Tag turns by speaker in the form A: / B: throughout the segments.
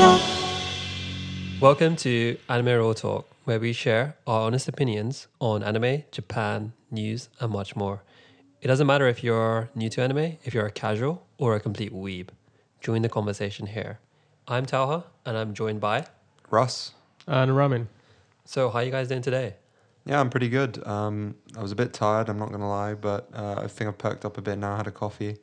A: talk.
B: Welcome to Anime Raw Talk, where we share our honest opinions on anime, Japan, news, and much more. It doesn't matter if you're new to anime, if you're a casual, or a complete weeb. Join the conversation here. I'm Talha, and I'm joined by.
C: Russ.
D: And Ramin.
B: So, how you guys doing today?
C: Yeah, I'm pretty good. Um, I was a bit tired, I'm not going to lie, but uh, I think I've perked up a bit now. I had a coffee,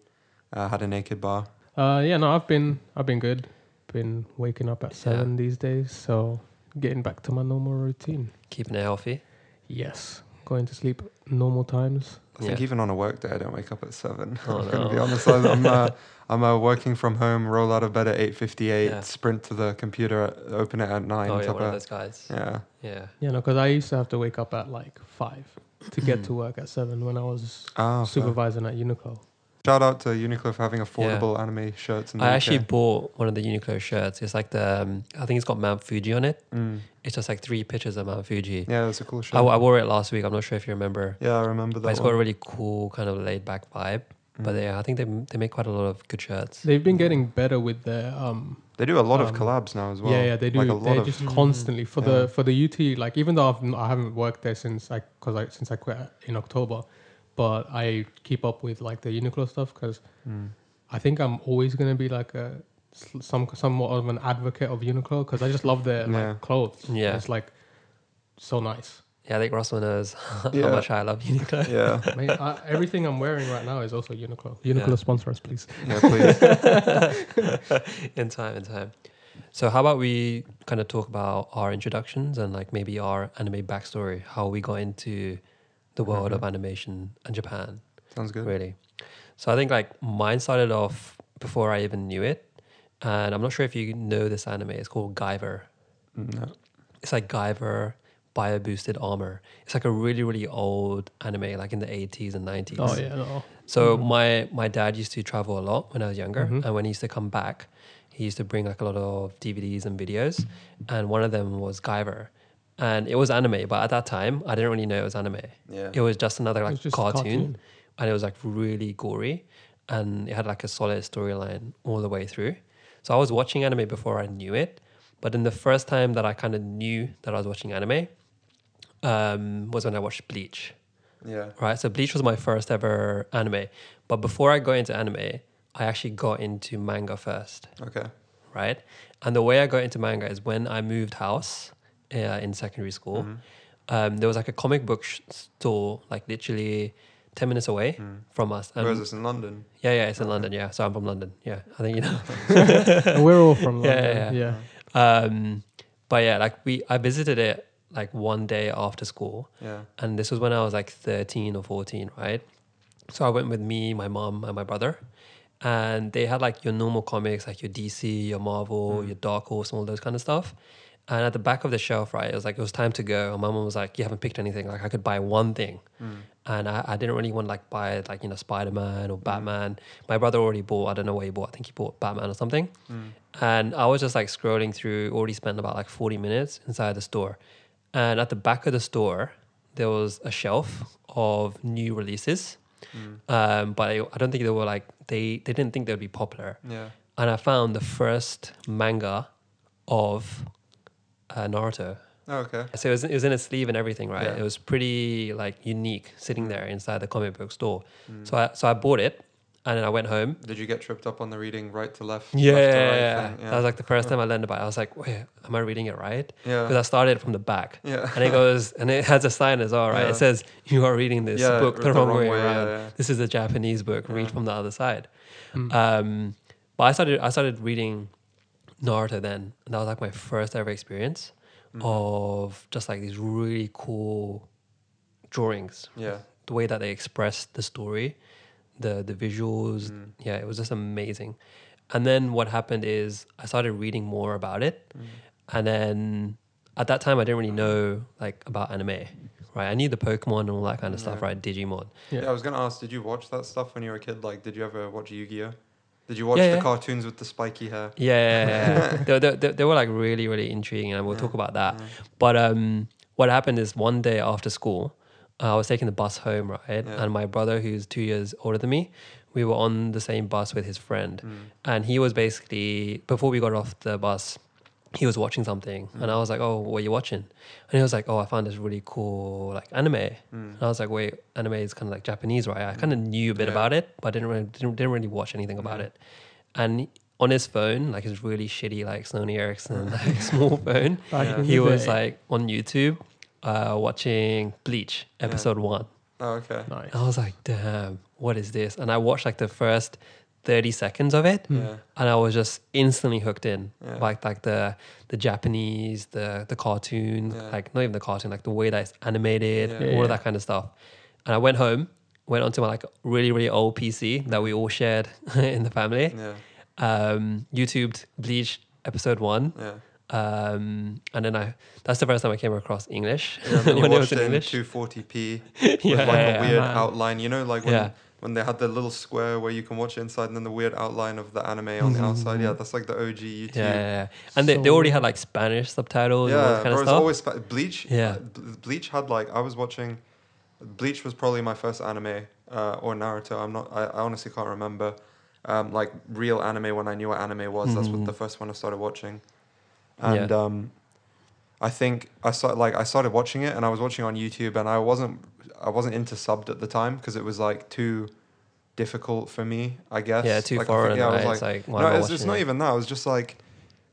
C: uh, had a naked bar.
D: Uh, yeah, no, I've been I've been good. Been waking up at
B: Yeah.
D: seven these days, so getting back to my normal routine.
B: Keeping it healthy?
D: Yes, going to sleep normal times.
C: I think
B: Yeah.
C: even on a work day, I don't wake up at seven.
B: Oh,
C: I'm going to be honest. I- I'm, uh, I'm uh, working from home, roll out of bed at 8.58,
B: Yeah.
C: sprint to the computer, at, open it at 9.
B: oh, yeah,
C: top
B: one of
C: of-
B: those guys.
C: yeah.
B: Yeah.
D: Yeah, no, because I used to have to wake up at like five to get to work at seven when I was
C: fair.
D: supervising at Uniqlo.
C: Shout out to Uniqlo for having affordable anime shirts. In the
B: I
C: UK.
B: actually bought one of the Uniqlo shirts. It's like the, um, I think it's got Mount Fuji on it.
C: Mm.
B: It's just like three pictures of Mount Fuji.
C: Yeah, that's a cool shirt.
B: I, I wore it last week. I'm not sure if you remember.
C: yeah, I remember
B: But
C: that
B: it's got a really cool kind of laid back vibe. But
C: Mm.
B: yeah, I think they they make quite a lot of good shirts.
D: They've been getting better with their um.
C: They do a lot of
D: um,
C: collabs now as well.
D: yeah, yeah, they do.
C: Like a lot
D: They're
C: of
D: just constantly for
C: Yeah.
D: the for the UT. Like even though I've, n- I haven't worked there since I because I since I quit in October, but I keep up with like the Uniqlo stuff because
C: Mm.
D: I think I'm always gonna be like a s- some somewhat of an advocate of Uniqlo because I just love their
C: Yeah.
D: like clothes.
B: Yeah.
D: it's like so nice.
B: Yeah, I think Russell knows how
C: Yeah.
B: much I love Uniqlo.
C: Yeah,
D: Mate, I, everything I'm wearing right now is also Uniqlo. Uniqlo
B: Yeah.
D: sponsor us, please.
C: yeah, please.
B: in time, in time. So how about we kind of talk about our introductions and like maybe our anime backstory, how we got into the world of animation and Japan,
C: Sounds good.
B: really. So I think like mine started off before I even knew it. And I'm not sure if you know this anime. It's called Guyver.
C: No.
B: it's like Guyver bio boosted armor. It's like a really really old anime, like in the 80s and 90s.
D: Oh yeah, no.
B: So
D: Mhm.
B: my my dad used to travel a lot when I was younger,
D: Mhm.
B: and when he used to come back, he used to bring like a lot of DVDs and videos, and one of them was Guyver, and it was anime. But at that time, I didn't really know it was anime.
C: Yeah.
B: It was just another like
D: just a
B: cartoon, and it was like really gory, and it had like a solid storyline all the way through. So I was watching anime before I knew it, but then the first time that I kind of knew that I was watching anime um, was when I watched Bleach
C: Yeah.
B: right? So Bleach was my first ever anime. But before I got into anime, I actually got into manga first,
C: Okay.
B: right? And the way I got into manga is when I moved house uh, in secondary school.
C: Mm-hmm.
B: Um, there was like a comic book sh- store, like literally ten minutes away from us.
C: Where is
B: And
C: this in London?
B: yeah, yeah, it's in London. Yeah, so I'm from London. Yeah, I think you know.
D: We're all from
B: Yeah,
D: London.
B: yeah,
D: yeah.
B: Um, but yeah, like we, I visited it like one day after school,
C: Yeah.
B: and this was when I was like 13 or 14, right? So I went with me, my mom, and my brother, and they had like your normal comics, like your DC, your Marvel, your Dark Horse, and all those kind of stuff. And at the back of the shelf, right, it was like it was time to go. And my mom was like, "You haven't picked anything. Like I could buy one thing." Hmm. And I, I didn't really want to like buy like you know Spider Man or hmm. Batman. My brother already bought. I don't know what he bought. I think he bought Batman or something. Hmm. And I was just like scrolling through. Already spent about like forty minutes inside the store. And at the back of the store, there was a shelf of new releases. Um, but I, I don't think they were like they they didn't think they would be popular.
C: Yeah.
B: And I found the first manga of uh, Naruto.
C: Oh, okay.
B: So it was, it was in a sleeve and everything, right?
C: Yeah.
B: It was pretty like unique sitting there inside the comic book store.
C: Mm.
B: So I so I bought it and then I went home.
C: Did you get tripped up on the reading right to left?
B: Yeah,
C: left to right
B: yeah.
C: thing?
B: that was like the first time I learned about it. I was like, wait, am I reading it right?
C: Yeah.
B: Because I started from the back.
C: Yeah.
B: And it goes, and it has a sign as well, right?
C: Yeah.
B: It says, you are reading this
C: Yeah,
B: book the,
C: the
B: wrong,
C: wrong
B: way,
C: way,
B: around.
C: yeah.
B: This is a Japanese book. Read from the other side.
D: Mm.
B: Um, but I started, I started reading Naruto then, and that was like my first ever experience
C: Mm-hmm.
B: of just like these really cool drawings.
C: Yeah.
B: The way that they expressed the story, the the visuals,
C: Mm.
B: yeah, it was just amazing. And then what happened is I started reading more about it,
C: Mm.
B: and then at that time I didn't really know like about anime, right? I knew the Pokemon and all that kind of stuff, right? Digimon.
D: Yeah.
C: Yeah. I was gonna ask, did you watch that stuff when you were a kid? Like, did you ever watch Yu-Gi-Oh? Did you watch
B: Yeah,
C: the
B: yeah.
C: cartoons with the spiky hair?
B: Yeah, yeah, yeah. they, they, they, were like really, really intriguing, and we'll talk about that. But um, what happened is one day after school, uh, I was taking the bus home, right? And my brother, who's two years older than me, we were on the same bus with his friend, and he was basically before we got off the bus, he was watching something, and I was like, "Oh, what are you watching?" And he was like, "Oh, I found this really cool like anime."
C: Mm.
B: And I was like, "Wait, anime is kind of like Japanese, right?" I kind of knew a bit
C: Yeah.
B: about it, but I didn't really didn't, didn't really watch anything about
C: Yeah.
B: it. And on his phone, like his really shitty like Sony Ericsson like small phone,
C: Yeah.
B: he was
D: day.
B: like on YouTube uh, watching Bleach episode one.
C: Oh, okay.
D: nice.
B: I was like, "Damn, what is this?" And I watched like the first thirty seconds of it,
D: Hmm.
C: Yeah.
B: and I was just instantly hooked in.
C: Yeah.
B: Like like the the Japanese, the the cartoon,
C: Yeah.
B: like not even the cartoon, like the way that it's animated,
C: Yeah.
B: all
D: Yeah.
B: of that kind of stuff. And I went home, went onto my like really really old PC that we all shared in the family.
C: Yeah.
B: Um, YouTubed Bleach episode one.
C: Yeah.
B: Um, and then I that's the first time I came across English
C: Yeah, and you
B: when it
C: watched
B: was in
C: it in
B: English.
C: 240p with
B: Yeah,
C: like
B: yeah,
C: a weird
D: man.
C: outline. You know, like when
B: Yeah.
C: When they had the little square where you can watch it inside, and then the weird outline of the anime on the outside. Yeah, that's like the OG YouTube.
B: Yeah, yeah, yeah. and they, they already had like Spanish subtitles and all
C: Yeah,
B: that kind
C: bro,
B: of
C: it's
B: stuff.
C: always spa- Bleach.
B: Yeah.
C: uh, Bleach had like I was watching. Bleach was probably my first anime uh, or Naruto. I'm not. I, I honestly can't remember. Um, like real anime when I knew what anime was. That's what
B: Mhm.
C: the first one I started watching.
B: Yeah.
C: And um, I think I started like I started watching it and I was watching on YouTube and I wasn't I wasn't into subbed at the time because it was like too difficult for me. I guess.
B: yeah, too
C: Like,
B: foreign.
C: yeah, I was like,
B: it's like,
C: no, it's, it's not
B: it?
C: even that. I was just like,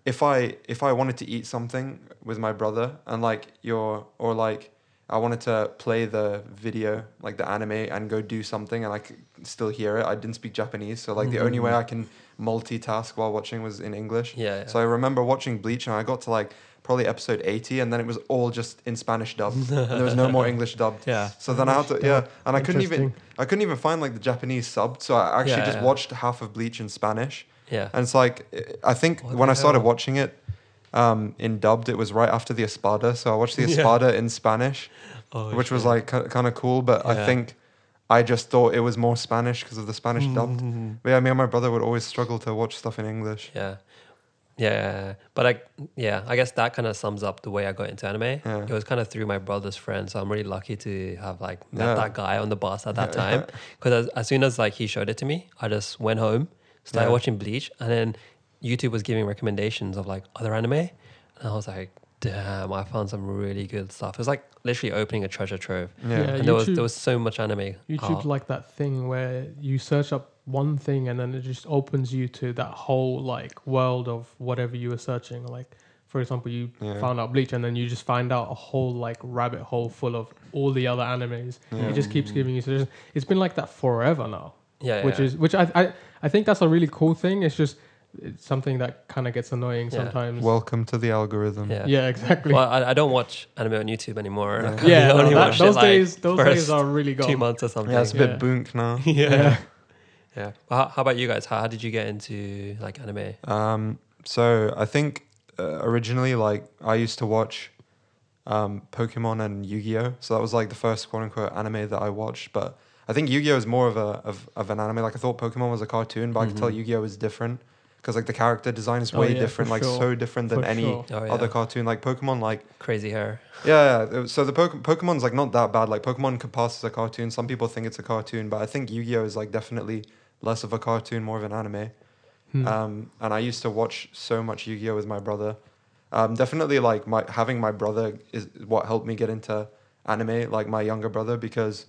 C: if I if I wanted to eat something with my brother and like your or like I wanted to play the video like the anime and go do something and I could still hear it. I didn't speak Japanese, so like the only way
B: Mhm.
C: I can multitask while watching was in English.
B: Yeah, yeah.
C: So I remember watching Bleach and I got to like probably episode 80 and then it was all just in Spanish dubbed and there was no more English dubbed.
B: yeah.
C: So then I had to yeah, and I couldn't even I couldn't even find like the Japanese subbed, so I actually
B: Yeah,
C: just
B: yeah.
C: watched half of Bleach in Spanish.
B: Yeah.
C: And it's like I think
B: What
C: when I started
B: hell?
C: watching it um, in dubbed, it was right after the Espada, so I watched the
B: Yeah.
C: Espada in Spanish,
B: Oh,
C: which was like kind of cool. But I think I just thought it was more Spanish because of the Spanish dubbed.
B: Mhm.
C: But yeah, me and my brother would always struggle to watch stuff in English.
B: Yeah. Yeah, but I yeah, I guess that kind of sums up the way I got into anime.
C: Yeah.
B: It was kind of through my brother's friend, so I'm really lucky to have like met
C: Yeah.
B: that guy on the bus at that
C: Yeah.
B: time. Because as, as soon as like he showed it to me, I just went home, started
C: Yeah.
B: watching Bleach, and then YouTube was giving recommendations of like other anime, and I was like, damn, I found some really good stuff. It was like literally opening a treasure trove,
C: Yeah.
D: Yeah.
B: and there was
D: YouTube-
B: there was so much anime.
D: YouTube
B: out.
D: like that thing where you search up one thing and then it just opens you to that whole like world of whatever you were searching. Like, for example, you
C: Yeah.
D: found out Bleach and then you just find out a whole like rabbit hole full of all the other animes.
C: Yeah.
D: It just keeps giving you suggestions. It's been like that forever now,
B: yeah,
D: which
B: yeah.
D: is which I, I I think that's a really cool thing. It's just it's something that kind of gets annoying
B: Yeah.
D: sometimes.
C: Welcome to the algorithm.
B: yeah.
D: yeah, exactly.
B: Well, I, I don't watch anime on YouTube anymore.
C: Yeah.
B: I
D: yeah,
B: only
D: no, that-
B: watched it,
D: those
B: like,
D: days those days are really gone.
B: two months or something.
C: Yeah, it's a
D: Yeah.
C: bit boonk now.
B: yeah. Yeah. Well, how, how about you guys? How, how did you get into like anime?
C: Um, so I think uh, originally, like I used to watch um, Pokemon and Yu Gi Oh. So that was like the first quote unquote anime that I watched. But I think Yu Gi Oh is more of a of, of an anime. Like I thought Pokemon was a cartoon, but I could tell
B: Mhm.
C: Yu Gi Oh is different because like the character design is
D: Oh,
C: way
D: yeah,
C: different, like
D: sure.
C: so different than
D: For
C: any
D: sure.
B: Oh, yeah.
C: other cartoon. Like Pokemon, like
B: Crazy hair.
C: yeah, yeah. So the Poke- Pokemon's like not that bad. Like Pokemon could pass as a cartoon. Some people think it's a cartoon, but I think Yu Gi Oh is like definitely less of a cartoon, more of an anime.
D: Hmm.
C: Um, and I used to watch so much Yu Gi Oh with my brother. Um, definitely, like my having my brother is what helped me get into anime. Like my younger brother, because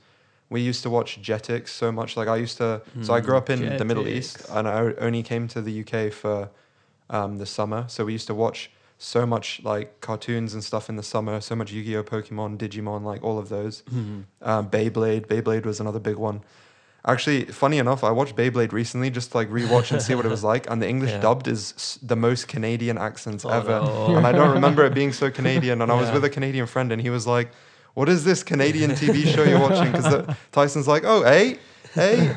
C: we used to watch Jetix so much. Like I used to. So I grew up in the Middle East, and I only came to the UK for um, the summer. So we used to watch so much like cartoons and stuff in the summer. So much Yu Gi Oh, Pokemon, Digimon, like all of those. Um, Beyblade. Beyblade was another big one. Actually, funny enough, I watched Beyblade recently just to like rewatch and see what it was like. And the English
B: Yeah.
C: dubbed is s- the most Canadian accents
B: Oh,
C: ever.
B: no.
C: And I don't remember it being so Canadian. And I was with a Canadian friend and he was like, What is this Canadian TV show you're watching? Because Tyson's like, Oh, hey, hey.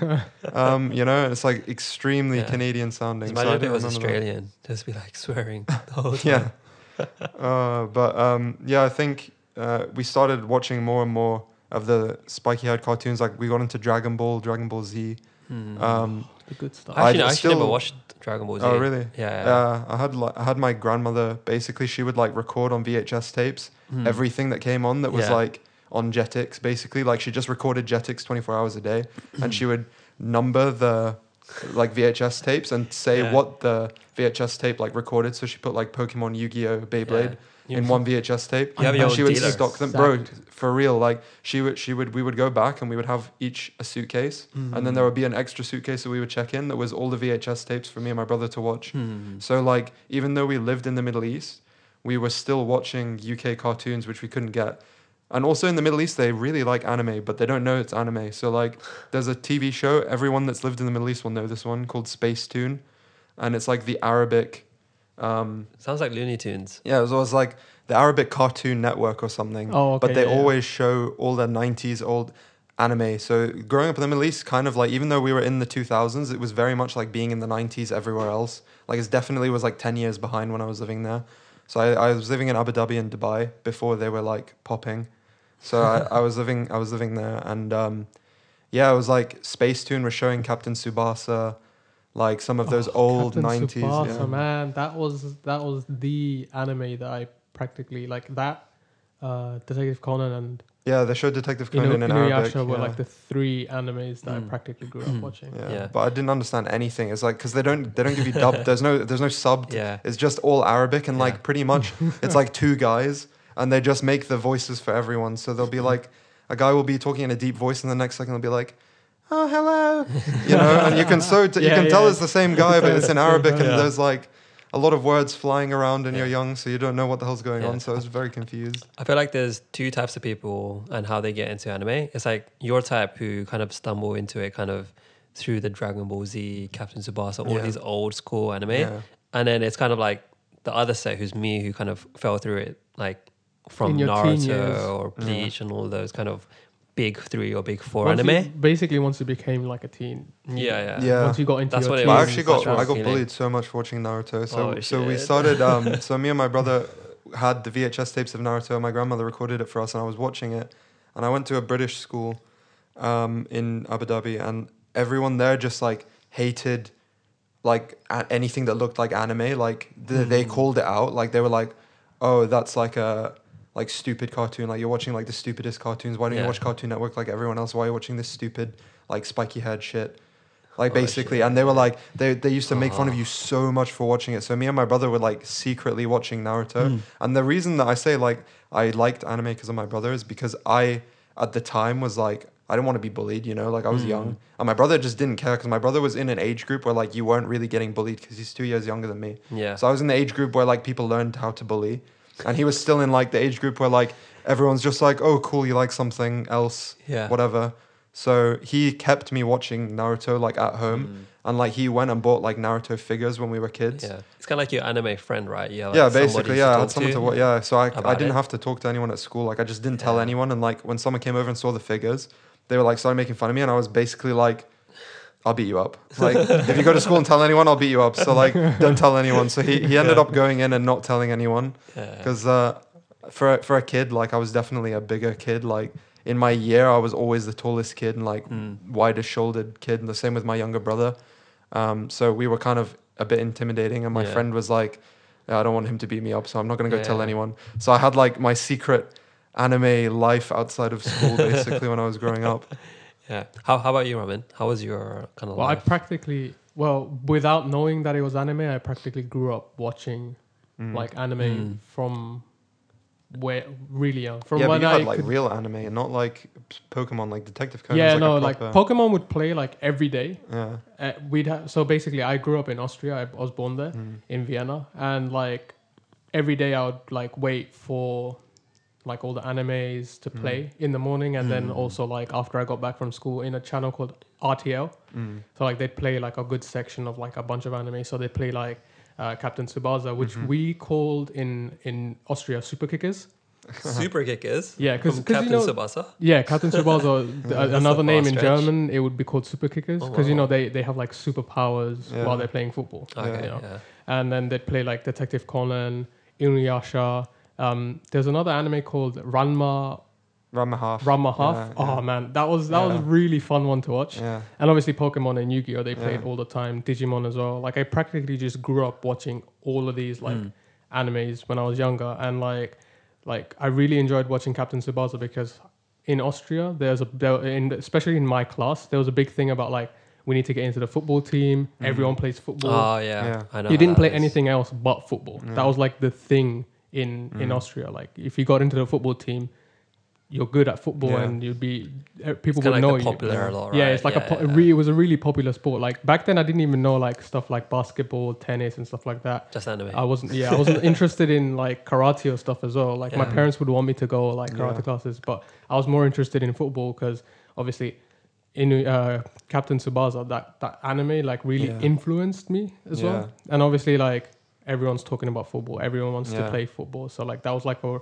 C: Um, you know, it's like extremely
B: Yeah.
C: Canadian sounding.
B: Imagine
C: so
B: if it was
C: remember that.
B: Australian. Just be like swearing the whole time.
C: Yeah. uh, but um, yeah, I think uh, we started watching more and more of the spiky-haired cartoons. Like we got into Dragon Ball, Dragon Ball Z.
B: Hmm.
C: Um,
D: the good stuff.
C: I
B: actually, I
C: just
B: actually never
C: still-
B: watched Dragon Ball Z.
C: oh, really?
B: Yeah.
C: Yeah, I had like I had my grandmother. Basically, she would like record on VHS tapes
B: Hmm.
C: everything that came on that was
B: Yeah.
C: like on Jetix. Basically, like she just recorded Jetix twenty four hours a day, and she would number the like VHS tapes and say
B: Yeah.
C: what the VHS tape like recorded. So she put like Pokemon, Yu-Gi-Oh, Beyblade
B: Yeah.
C: In one VHS tape.
B: You
C: and she would
B: dealer.
C: stock them, bro. For real, like she would, she would, we would go back and we would have each a suitcase, and then there would be an extra suitcase that we would check in that was all the VHS tapes for me and my brother to watch.
B: Hmm.
C: So like, even though we lived in the Middle East, we were still watching UK cartoons, which we couldn't get. And also in the Middle East, they really like anime, but they don't know it's anime. So like, there's a TV show. Everyone that's lived in the Middle East will know this one called Spacetoon, and it's like the Arabic. Um,
B: Sounds like Looney Tunes.
C: yeah, it was, it was like the Arabic Cartoon Network or something.
D: Oh, okay,
C: But they
D: yeah, yeah.
C: always show all the 90s old anime. So growing up in the Middle East, kind of like, even though we were in the 2000s, it was very much like being in the 90s everywhere else. Like, it definitely was like 10 years behind when I was living there. So I, I was living in Abu Dhabi and Dubai before they were like popping. So I, I was living, I was living there, and um, yeah, it was like Spacetoon was showing Captain Tsubasa, like some of those
D: Oh,
C: old
D: Captain
C: 90s.
D: Tsubasa,
C: yeah.
D: man, that was that was the anime that I practically like that. Uh, Detective Conan and
C: Yeah, they showed Detective
D: Inu-
C: Conan in Arabic.
D: Inuyasha were
C: yeah.
D: like the three animes that I
B: Mm.
D: practically grew up watching.
C: Yeah.
B: Yeah.
C: but I didn't understand anything. It's like because they don't they don't give you dub. There's no there's no sub.
B: Yeah.
C: It's just all Arabic and
B: Yeah.
C: like pretty much it's like two guys and they just make the voices for everyone. So they'll be like a guy will be talking in a deep voice and the next second they'll be like, "Oh hello," you know, and you can so t- you
D: Yeah,
C: can tell it's the same guy, but it's in Arabic and there's like a lot of words flying around and
B: Yeah.
C: you're young, so you don't know what the hell's going
B: Yeah.
C: on. So I was very confused.
B: I feel like there's two types of people and how they get into anime. It's like your type who kind of stumble into it kind of through the Dragon Ball Z, Captain Tsubasa, all
C: Yeah.
B: these old school anime.
C: Yeah.
B: And then it's kind of like the other set who's me who kind of fell through it like from
D: In your teen
B: Naruto
D: years.
B: or
C: Yeah.
B: Bleach and all those kind of big three or big four
D: Once you-
B: anime.
D: basically, once you became like a teen.
B: Yeah, yeah.
C: Yeah.
D: Once you got into
B: That's
D: your
B: what it
C: Well, I actually got
B: a
C: I got bullied so much for watching Naruto. So
B: Oh,
C: so we started. Um, so me and my brother had the VHS tapes of Naruto. My grandmother recorded it for us, and I was watching it. And I went to a British school um, in Abu Dhabi, and everyone there just like hated like a- anything that looked like anime. Like th- they
B: Mm.
C: called it out. Like they were like, "Oh, that's like a." Like stupid cartoon, like you're watching like the stupidest cartoons. Why don't
B: Yeah.
C: you watch Cartoon Network like everyone else? Why are you watching this stupid, like spiky head shit? Like
B: Oh,
C: basically,
B: shit.
C: and they were like they they used to make fun of
B: Ah.
C: you so much for watching it. So me and my brother were like secretly watching Naruto.
B: Hmm.
C: And the reason that I say like I liked anime because of my brother is because I at the time was like I didn't want to be bullied, you know, like I was
B: Mm.
C: young, and my brother just didn't care because my brother was in an age group where like you weren't really getting bullied because he's two years younger than me.
B: Yeah.
C: So I was in the age group where like people learned how to bully, and he was still in like the age group where like everyone's just like, oh cool, you like something else,
B: yeah.
C: whatever. So he kept me watching Naruto like at home,
B: Mm.
C: and like he went and bought like Naruto figures when we were kids.
B: Yeah. It's kind of like your anime friend, right? Yeah. Like
C: yeah,
B: somebody
C: basically, yeah. I had someone to, wa- yeah. So I, I
B: about
C: didn't
B: it.
C: have to talk to anyone at school. Like I just didn't tell anyone. And like when someone came over and saw the figures, they were like started making fun of me, and I was basically like, "I'll beat you up. Like if you go to school and tell anyone, I'll beat you up. So like don't tell anyone." So he, he ended
B: Yeah.
C: up going in and not telling anyone
B: Yeah.
C: because uh, for a- for a kid, like I was definitely a bigger kid. Like in my year, I was always the tallest kid and like
B: Mm.
C: widest shouldered kid, and the same with my younger brother. Um, so we were kind of a bit intimidating, and my
B: Yeah.
C: friend was like, "I don't want him to beat me up, so I'm not gonna go tell anyone." So I had like my secret anime life outside of school, basically, when I was growing up.
B: Yeah. How How about you, Ramin? How was your kind of life?
D: Well, I practically, well, without knowing that it was anime, I practically grew up watching
C: Mm.
D: like anime
B: Mm.
D: from where really young. From
C: yeah, but
D: when
C: you
D: I
C: had like
D: could-
C: real anime and not like Pokemon, like Detective Conan.
D: yeah,
C: like
D: no,
C: a
D: like Pokemon would play like every day.
C: Yeah.
D: Uh, we'd have so basically, I grew up in Austria. I was born there
C: Mm.
D: in Vienna, and like every day I would like wait for like all the animes to
C: Mm.
D: play in the morning, and then
B: Mm.
D: also like after I got back from school in a channel called RTL.
C: Mm.
D: So like they'd play like a good section of like a bunch of anime. So they play like uh, Captain Tsubasa, which
C: Mhm.
D: we called in in Austria Super Kickers.
B: Super kickers.
D: Yeah, 'cause-
B: from
D: 'cause you
B: Captain
D: know-
B: Tsubasa.
D: Yeah, Captain Tsubasa. th- another name
B: far
D: in
B: stretch.
D: German, it would be called Super Kickers
B: Oh,
D: because you know they they have like superpowers
C: Yeah.
D: while they're playing football.
B: Okay.
D: Yeah.
B: Yeah.
D: And then they'd play like Detective Conan, Inuyasha. Um, there's another anime called Ranma
C: Ranma half.
D: Ranma Half.
C: Yeah,
D: oh
C: yeah.
D: man, that was that was
C: Yeah.
D: a really fun one to watch.
C: Yeah.
D: And obviously Pokemon and Yu-Gi-Oh they played
C: Yeah.
D: all the time. Digimon as well. Like I practically just grew up watching all of these like
B: Mm.
D: animes when I was younger, and like like I really enjoyed watching Captain Tsubasa because in Austria there's a there, in especially in my class there was a big thing about like we need to get into the football team. Everyone plays football.
B: Oh yeah,
C: Yeah.
B: I know.
D: you didn't play
B: is.
D: anything else but football.
C: Yeah.
D: That was like the thing in in
C: Mm.
D: Austria. Like if you got into the football team, you're good at football,
C: Yeah.
D: and you'd be uh, people
B: It's
D: would
B: kind
D: know
B: of the
D: you.
B: popular
C: Yeah.
B: a lot,
D: Yeah, it's like a, po-
B: yeah.
D: it really, it was a really popular sport. Like back then, I didn't even know like stuff like basketball, tennis, and stuff like that.
B: just anime.
D: I wasn't, yeah, I wasn't interested in like karate or stuff as well. Like my parents would want me to go like karate
C: Yeah.
D: classes, but I was more interested in football because obviously in uh, Captain Tsubasa, that that anime like really
C: Yeah.
D: influenced me as
C: Yeah.
D: well. And obviously like everyone's talking about football, everyone wants to play football, so like that was like a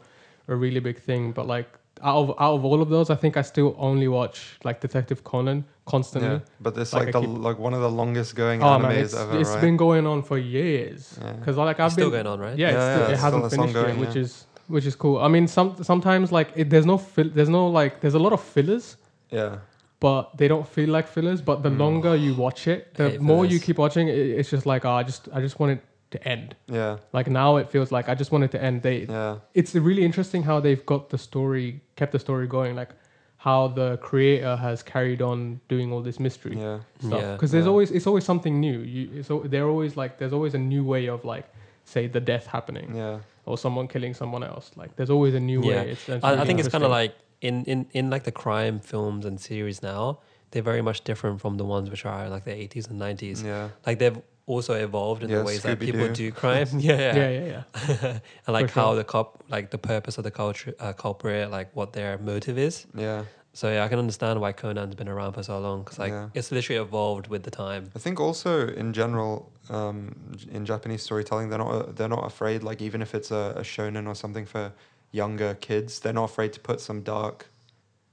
D: a really big thing. But like out of out of all of those, I think I still only watch like Detective Conan constantly.
C: Yeah, but it's
D: Like
C: like, the
D: keep-
C: like one of the longest going
D: Oh
C: animes
D: man, it's,
C: ever,
D: it's
C: right?
D: been going on for years.
C: Yeah.
D: Because like I've
B: It's still
D: been
B: going on, right?
D: yeah, it's
C: Yeah,
D: still,
C: yeah,
D: it hasn't
C: still- it's
D: finished yet,
C: ongoing,
D: which is which is cool. I mean, some sometimes like it, there's no fill, there's no like there's a lot of fillers,
C: yeah,
D: but they don't feel like fillers. But the
C: Mm.
D: longer you watch it, the
B: Hate
D: more you keep watching, it, it's just like oh, I just I just want it to end.
C: yeah,
D: Like now it feels like I just want it to end. They
C: yeah,
D: it's really interesting how they've got the story kept the story going like how the creator has carried on doing all this mystery
C: yeah,
D: stuff
B: Yeah.
D: because there's
C: Yeah.
D: always it's always something new you it's, they're always like there's always a new way of like say the death happening
C: yeah,
D: or someone killing someone else like there's always a new
B: Yeah.
D: way it's, it's
B: I, I think it's kind of like in, in, in like the crime films and series now, they're very much different from the ones which are like the 80s and 90s.
C: yeah,
B: Like they've also evolved in
C: Yeah,
B: the ways that people
C: Scooby-Doo.
B: do crime. yeah, yeah.
D: yeah yeah yeah
B: and like
D: For
B: how the cop, like the purpose of the culture, uh, culprit, like what their motive is.
C: yeah.
B: So yeah, I can understand why Conan's been around for so long because like
C: Yeah.
B: it's literally evolved with the time.
C: I think also in general, um, in Japanese storytelling, they're not they're not afraid. Like even if it's a, a shonen or something for younger kids, they're not afraid to put some dark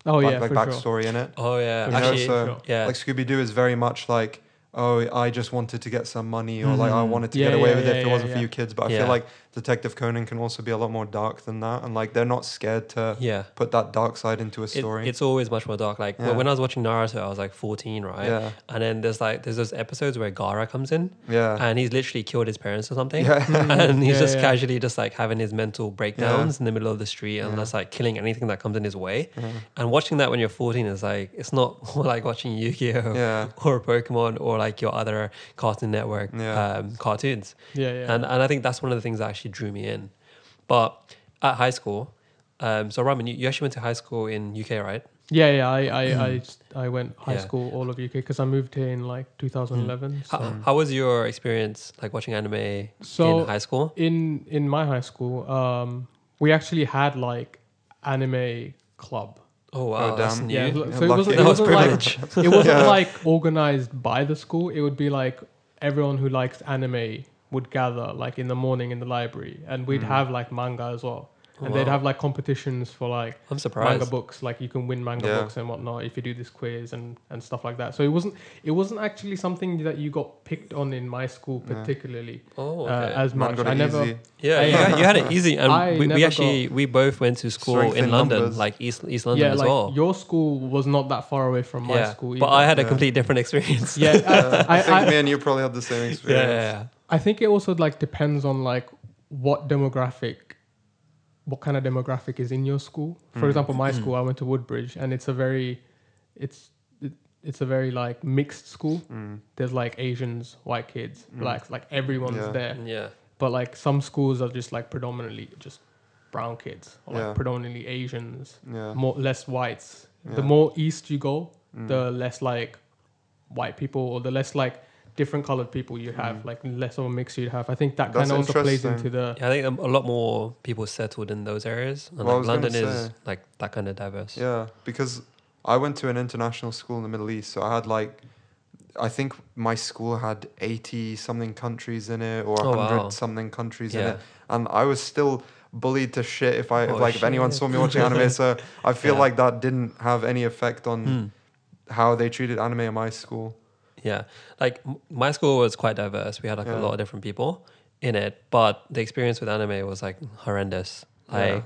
D: oh
C: like,
D: yeah
C: like
D: for sure
C: backstory in it.
B: Oh yeah,
D: For
C: You know,
B: actually,
C: so
D: sure.
B: yeah,
C: like Scooby Doo is very much like, oh, I just wanted to get some money, or like I
B: Mhm.
C: wanted to
D: Yeah,
C: get away
D: yeah,
C: with
D: yeah,
C: it if it
D: yeah,
C: wasn't
D: yeah.
C: for you kids. But I
B: Yeah.
C: feel like Detective Conan can also be a lot more dark than that, and like they're not scared to
B: yeah.
C: put that dark side into a
B: It,
C: story.
B: it's always much more dark. Like
C: Yeah.
B: when I was watching Naruto, I was like 14, right?
C: yeah,
B: And then there's like there's those episodes where Gaara comes in
C: yeah,
B: and he's literally killed his parents or something.
C: yeah,
B: and he's
D: Yeah,
B: just
D: yeah.
B: casually just like having his mental breakdowns in the middle of the street and
C: Yeah.
B: just like killing anything that comes in his way.
C: yeah,
B: And watching that when you're 14 is like it's not like watching Yu-Gi-Oh
C: yeah,
B: or Pokemon or like your other Cartoon Network
C: Yeah.
B: um, cartoons.
D: yeah yeah
B: And and I think that's one of the things that actually drew me in. But at high school, um, so Ramin, you, you actually went to high school in UK, right?
D: yeah yeah I I I, I went high
B: Yeah.
D: school all of UK because I moved here in like 2011 so.
B: How, how was your experience like watching anime
D: So-
B: in high school?
D: in in my high school, um, we actually had like anime club.
B: Oh wow, that's
C: damn.
B: new.
D: Yeah,
C: Yeah,
D: so it wasn't, it
B: was
D: wasn't like it wasn't
C: Yeah.
D: like organized by the school. It would be like everyone who likes anime would gather like in the morning in the library, and we'd
C: Mm.
D: have like manga as well. And they'd have like competitions for like
B: I'm
D: manga books, like you can win manga
C: Yeah.
D: books and whatnot if you do this quiz and and stuff like that. So it wasn't it wasn't actually something that you got picked on in my school
C: Yeah.
D: particularly
B: Oh,
D: uh, as
C: Man
D: much.
C: got
D: I
C: it
D: never.
C: easy.
B: yeah,
D: I-
B: you, had, you had it easy, and
D: I
B: we, we actually we both went to school in
C: in
B: London,
C: numbers.
B: like East East London
D: yeah,
B: as
D: like
B: well.
D: your school was not that far away from my
B: yeah,
D: school.
B: but. I had a
C: Yeah.
B: complete different experience.
D: yeah,
C: Yeah,
D: I,
C: I, think
D: I,
C: me and you probably had the same
B: yeah,
C: experience.
B: yeah, yeah.
D: I think it also like depends on like what demographic, what kind of demographic is in your school. For
C: Mm.
D: example, my
B: Mm.
D: school, I went to Woodbridge, and it's a very, it's it, it's a very like mixed school.
C: Mm.
D: There's like Asians, white kids,
C: Mm.
D: blacks, like everyone's
C: Yeah.
D: there.
B: yeah.
D: But like some schools are just like predominantly just brown kids, or like predominantly Asians,
C: Yeah.
D: more less whites. The more east you go,
C: Mm.
D: the less like white people or the less like different colored people you have,
C: Mm.
D: like less of a mix you'd have. I think that kind of also plays into the
B: Yeah, I think a lot more people settled in those areas, and
C: Well,
B: like London is like that kind of diverse.
C: Yeah, because I went to an international school in the Middle East, so I had like, I think my school had eighty something countries in it, or
B: Oh,
C: hundred
B: wow.
C: something countries in it, and I was still bullied to shit if I
B: Oh,
C: if, like if anyone saw me watching anime. So I feel
B: Yeah.
C: like that didn't have any effect on
B: Hmm.
C: how they treated anime at my school.
B: Yeah, like m- my school was quite diverse. We had like
C: Yeah.
B: a lot of different people in it, but the experience with anime was like horrendous. Like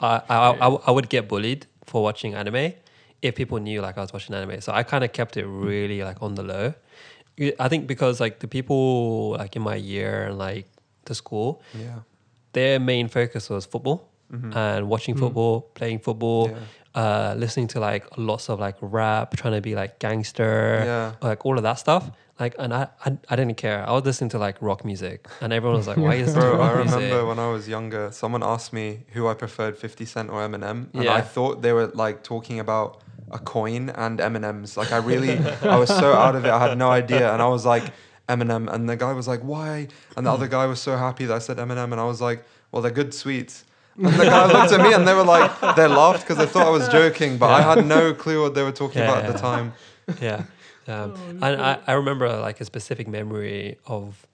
B: I, I, I, I would get bullied for watching anime if people knew like I was watching anime. So I kind of kept it really like on the low. I think because like the people like in my year and like the school,
C: Yeah.
B: their main focus was football
C: Mhm.
B: and watching
D: Mm.
B: football, playing football,
C: Yeah.
B: Uh, listening to like lots of like rap, trying to be like gangster,
C: Yeah.
B: like all of that stuff. Like, and I, I, I didn't care. I was listening to like rock music, and everyone was like, "Why is
C: Bro, I remember
B: music?"
C: when I was younger, someone asked me who I preferred, 50 Cent or Eminem, and
B: Yeah.
C: I thought they were like talking about a coin and M&Ms. Like I really, I was so out of it, I had no idea, and I was like Eminem, and the guy was like, "Why?" And the other guy was so happy that I said Eminem, and I was like, "Well, they're good sweets." And the guy looked at me, and they were like, they laughed because they thought I was joking, but I had no clue what they were talking
B: Yeah,
C: about at the time.
B: yeah. Um,
D: Oh,
B: and I, I remember like a specific memory of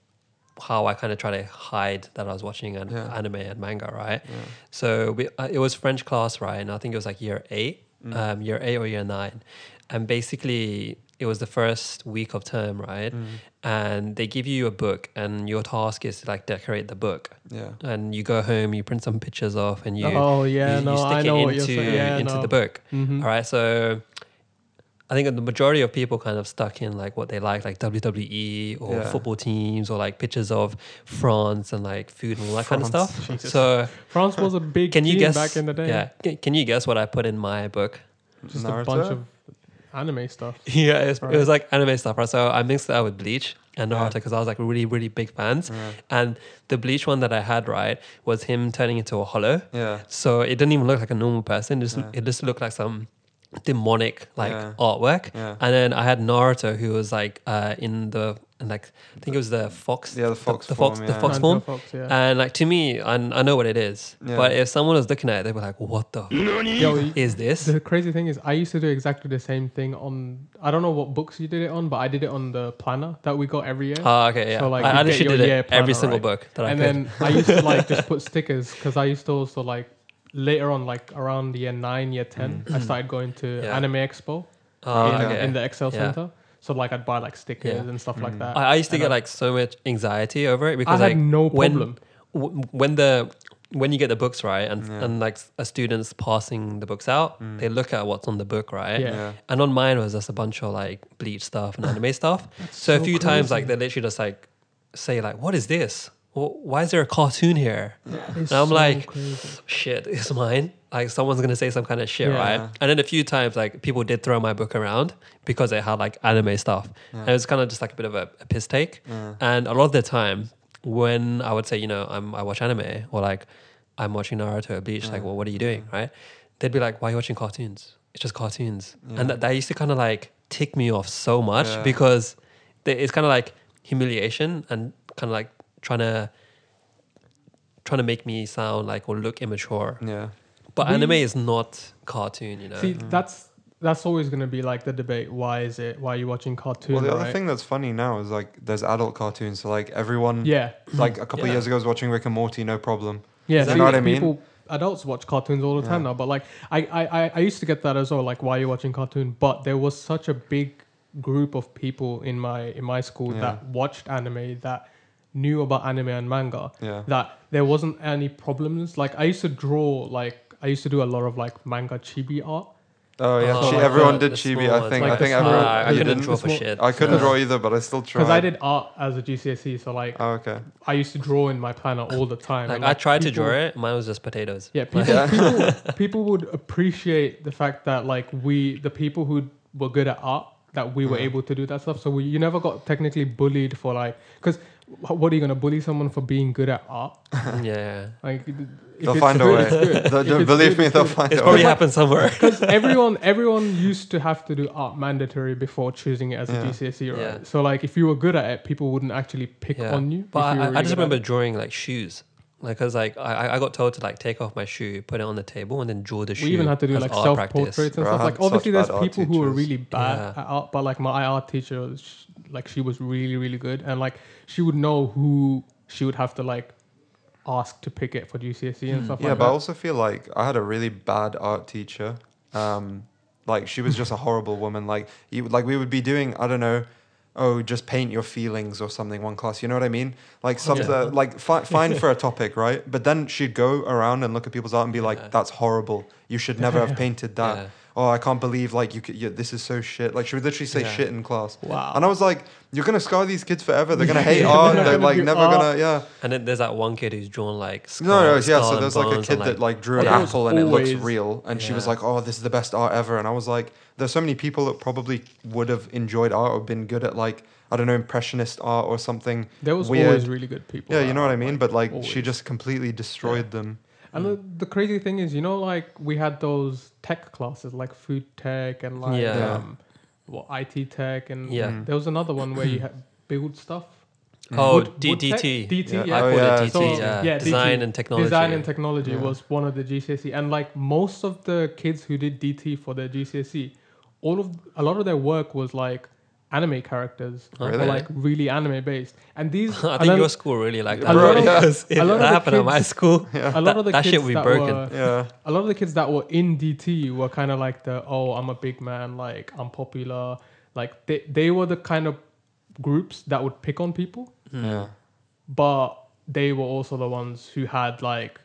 B: how I kind of try to hide that I was watching an
C: Yeah.
B: anime and manga, right?
C: Yeah.
B: So we, uh, it was French class, right? And I think it was like year eight,
C: Mm.
B: um, year eight or year nine. And basically, it was the first week of term, right?
C: Mm.
B: And they give you a book, and your task is to like decorate the book.
C: Yeah.
B: And you go home, you print some pictures off, and you,
D: oh yeah,
B: you,
D: no,
B: you stick
D: I
B: it
D: know
B: into,
D: what you're saying. Yeah,
B: into
D: no.
B: the book.
D: Mhm.
B: All right, so I think the majority of people kind of stuck in like what they like, like WWE or
C: Yeah.
B: football teams or like pictures of France and like food and all that kind of stuff.
D: Jesus.
B: So
D: France was a big
B: can you guess?
D: back in the day.
B: Yeah, can, can you guess what I put in my book?
D: just a bunch of anime stuff.
B: Yeah, it's,
D: Right.
B: it was like anime stuff. Right? So I mixed that with Bleach and Naruto because I was like really, really big fans.
C: Yeah.
B: And the Bleach one that I had right was him turning into a hollow.
C: Yeah.
B: So it didn't even look like a normal person. It just,
C: Yeah.
B: it just looked like some demonic like
C: Yeah.
B: artwork.
C: Yeah.
B: And then I had Naruto who was like uh, in the in like I think it was the fox.
C: Yeah, the fox
B: the, fox,
C: form,
B: the
C: yeah.
B: fox
D: Andrew
B: form.
D: Fox, yeah.
B: And like to me, I, I know what it is.
C: Yeah.
B: But if someone was looking at it, they were like, "What the
D: Yo,
B: is this?"
D: the crazy thing is, I used to do exactly the same thing on. I don't know what books you did it on, but I did it on the planner that we got every year.
B: Oh, okay, yeah.
D: So, like,
B: I,
D: you
B: I
D: get
B: literally did
D: year
B: it every single
D: right?
B: book that
D: and
B: I could.
D: then I used to like just put stickers because I used to also like later on, like around the year nine, year ten, I started going to
B: Mm. Yeah.
D: Anime Expo
B: Oh,
D: in,
B: okay.
D: in the Excel
B: Yeah.
D: Center. So like I'd buy like stickers
B: Yeah.
D: and stuff like
C: Mm.
D: that.
B: I, I used to
D: And
B: get
D: I-
B: like so much anxiety over it because
D: I
B: because
D: had
B: like
D: no
B: when-
D: problem.
B: w- when the when you get the books right and
C: Yeah.
B: and like a student's passing the books out,
C: Mm.
B: they look at what's on the book, right?
D: Yeah.
C: Yeah.
B: And on mine was just a bunch of like bleach stuff and anime stuff. So, a
D: so
B: few times like they literally just like say like, "What is this? Why is there a cartoon here?"
D: It's
B: And I'm
D: so
B: like,
D: crazy.
B: Shit, it's mine. Like someone's gonna say some kind of shit,
D: Yeah.
B: right? And then a few times like people did throw my book around because it had like anime stuff, and it was kind of just like a bit of a, a piss take.
C: Yeah.
B: And a lot of the time, when I would say, you know, I'm I watch anime or like I'm watching Naruto or Bleach, like, well, what are you doing, right? They'd be like, why are you watching cartoons? It's just cartoons,
C: Yeah.
B: and that, that used to kind of like tick me off so much
C: Yeah.
B: because it's kind of like humiliation and kind of like trying to trying to make me sound like or look immature.
C: Yeah.
B: But
D: We-
B: anime is not cartoon, you know.
D: See, mm. that's that's always going to be like the debate. Why is it? Why are you watching cartoon?
C: Well, the other
D: right?
C: thing that's funny now is like there's adult cartoons. So like everyone,
D: yeah,
C: like a couple of
B: Yeah.
C: years ago, I was watching Rick and Morty, no problem.
D: yeah.
C: You
D: see,
C: know what I mean?
D: People, adults watch cartoons all the time
C: Yeah.
D: now, but like I, I, I, I used to get that as well. Like, why are you watching cartoon? But there was such a big group of people in my in my school
C: Yeah.
D: that watched anime that knew about anime and manga
C: Yeah.
D: that there wasn't any problems. Like I used to draw like I used to do a lot of like manga chibi art.
C: Oh yeah,
B: Oh,
C: chi-
D: like
C: everyone
B: the-
C: did
B: the
C: chibi.
B: small
C: I
B: ones,
C: think.
D: like
C: I
D: the
C: think
D: small-
C: everyone.
B: I
C: you
B: couldn't
C: didn't.
B: draw for
D: small-
B: shit.
C: I couldn't
B: so-
C: draw either, but I still tried.
D: Because I did art as a GCSE, so like
C: Oh okay.
D: I used to draw in my planner all the time.
B: Like
D: and,
B: I tried to
D: people-
B: draw it, mine was just potatoes.
D: Yeah, people,
C: Yeah.
D: people, people would appreciate the fact that like we, the people who were good at art, that we were
C: Yeah.
D: able to do that stuff. So we, you never got technically bullied for like, because what are you gonna bully someone for being good at art?
B: yeah,
D: Like,
C: They'll
D: it's
C: find a way.
D: it's good.
C: They'll- believe
D: good,
C: me, they'll
D: good.
C: find
B: it's
C: a
B: probably
C: way.
B: happened somewhere.
D: Because everyone, everyone used to have to do art mandatory before choosing it as
C: Yeah.
D: a GCSE, right?
B: Yeah.
D: So like, if you were good at it, people wouldn't actually pick
B: Yeah.
D: on you.
B: But I,
D: you
B: I
D: really
B: just remember drawing like shoes, like cause like I, I got told to like take off my shoe, put it on the table, and then draw the shoe.
D: we even had to do like self portraits and
C: Bro,
D: stuff. Like obviously, there's people who are really bad
B: Yeah.
D: at art, but like my art teacher, was, like she was really really good, and like she would know who she would have to like ask to pick it for GCSE and stuff
C: Yeah,
D: like
C: but I
D: that.
C: also feel like I had a really bad art teacher. Um, like she was just a horrible woman. Like you, like we would be doing, I don't know, oh, just paint your feelings or something. One class, you know what I mean? Like something, like fi- fine for a topic, right? But then she'd go around and look at people's art and be like,
B: Yeah.
C: "That's horrible. you should never have painted that.
B: Yeah.
C: Oh, I can't believe like you could. Yeah, this is so shit. Like she would literally say
B: Yeah.
C: shit in class.
D: Wow.
C: And I was like, you're gonna scar these kids forever. They're gonna hate
D: Yeah.
C: art.
D: They're
C: like never
D: art.
C: gonna. Yeah.
B: And then there's that one kid who's drawn like skull,
C: No, no, yeah. So there's like a kid
B: and,
C: that like drew an
B: Yeah.
C: apple and it looks real, and she was like, "Oh, this is the best art ever." And I was like, "There's so many people that probably would have enjoyed art or been good at like I don't know impressionist art or something."
D: There was
C: weird.
D: always really good people.
C: Yeah, you know what I mean.
D: like,
C: But like, she just completely destroyed them.
D: And the, the crazy thing is, you know, like we had those tech classes like food tech and like
B: Yeah.
D: um, what IT tech, and
B: Yeah.
C: Mm.
D: there was another one where you had build stuff.
B: Oh,
D: Wood-
B: D-
D: wood?
B: DT.
D: DT,
C: Yeah.
D: yeah.
B: I
C: Oh,
B: call
C: yeah,
B: it DT.
D: so-
B: yeah.
D: yeah,
B: Design
D: DT.
B: and technology.
D: Design and technology
C: Yeah.
D: was one of the GCSE, and like most of the kids who did DT for their GCSE, all of a lot of their work was like anime characters
B: Oh,
D: or
C: Really?
D: like really anime based. And these,
B: I think
D: then
B: your school really liked
C: A
B: that.
C: lot of-
B: because
D: a lot of
B: that
D: the
B: happened at my
D: kids-
B: school.
D: a lot of the
B: that
D: kids
B: shit would be
D: that
B: broken.
D: were
C: Yeah.
D: a lot of the kids that were in DT were kind of like the oh I'm a big man like I'm popular like they they were the kind of groups that would pick on people
C: Yeah.
D: but they were also the ones who had like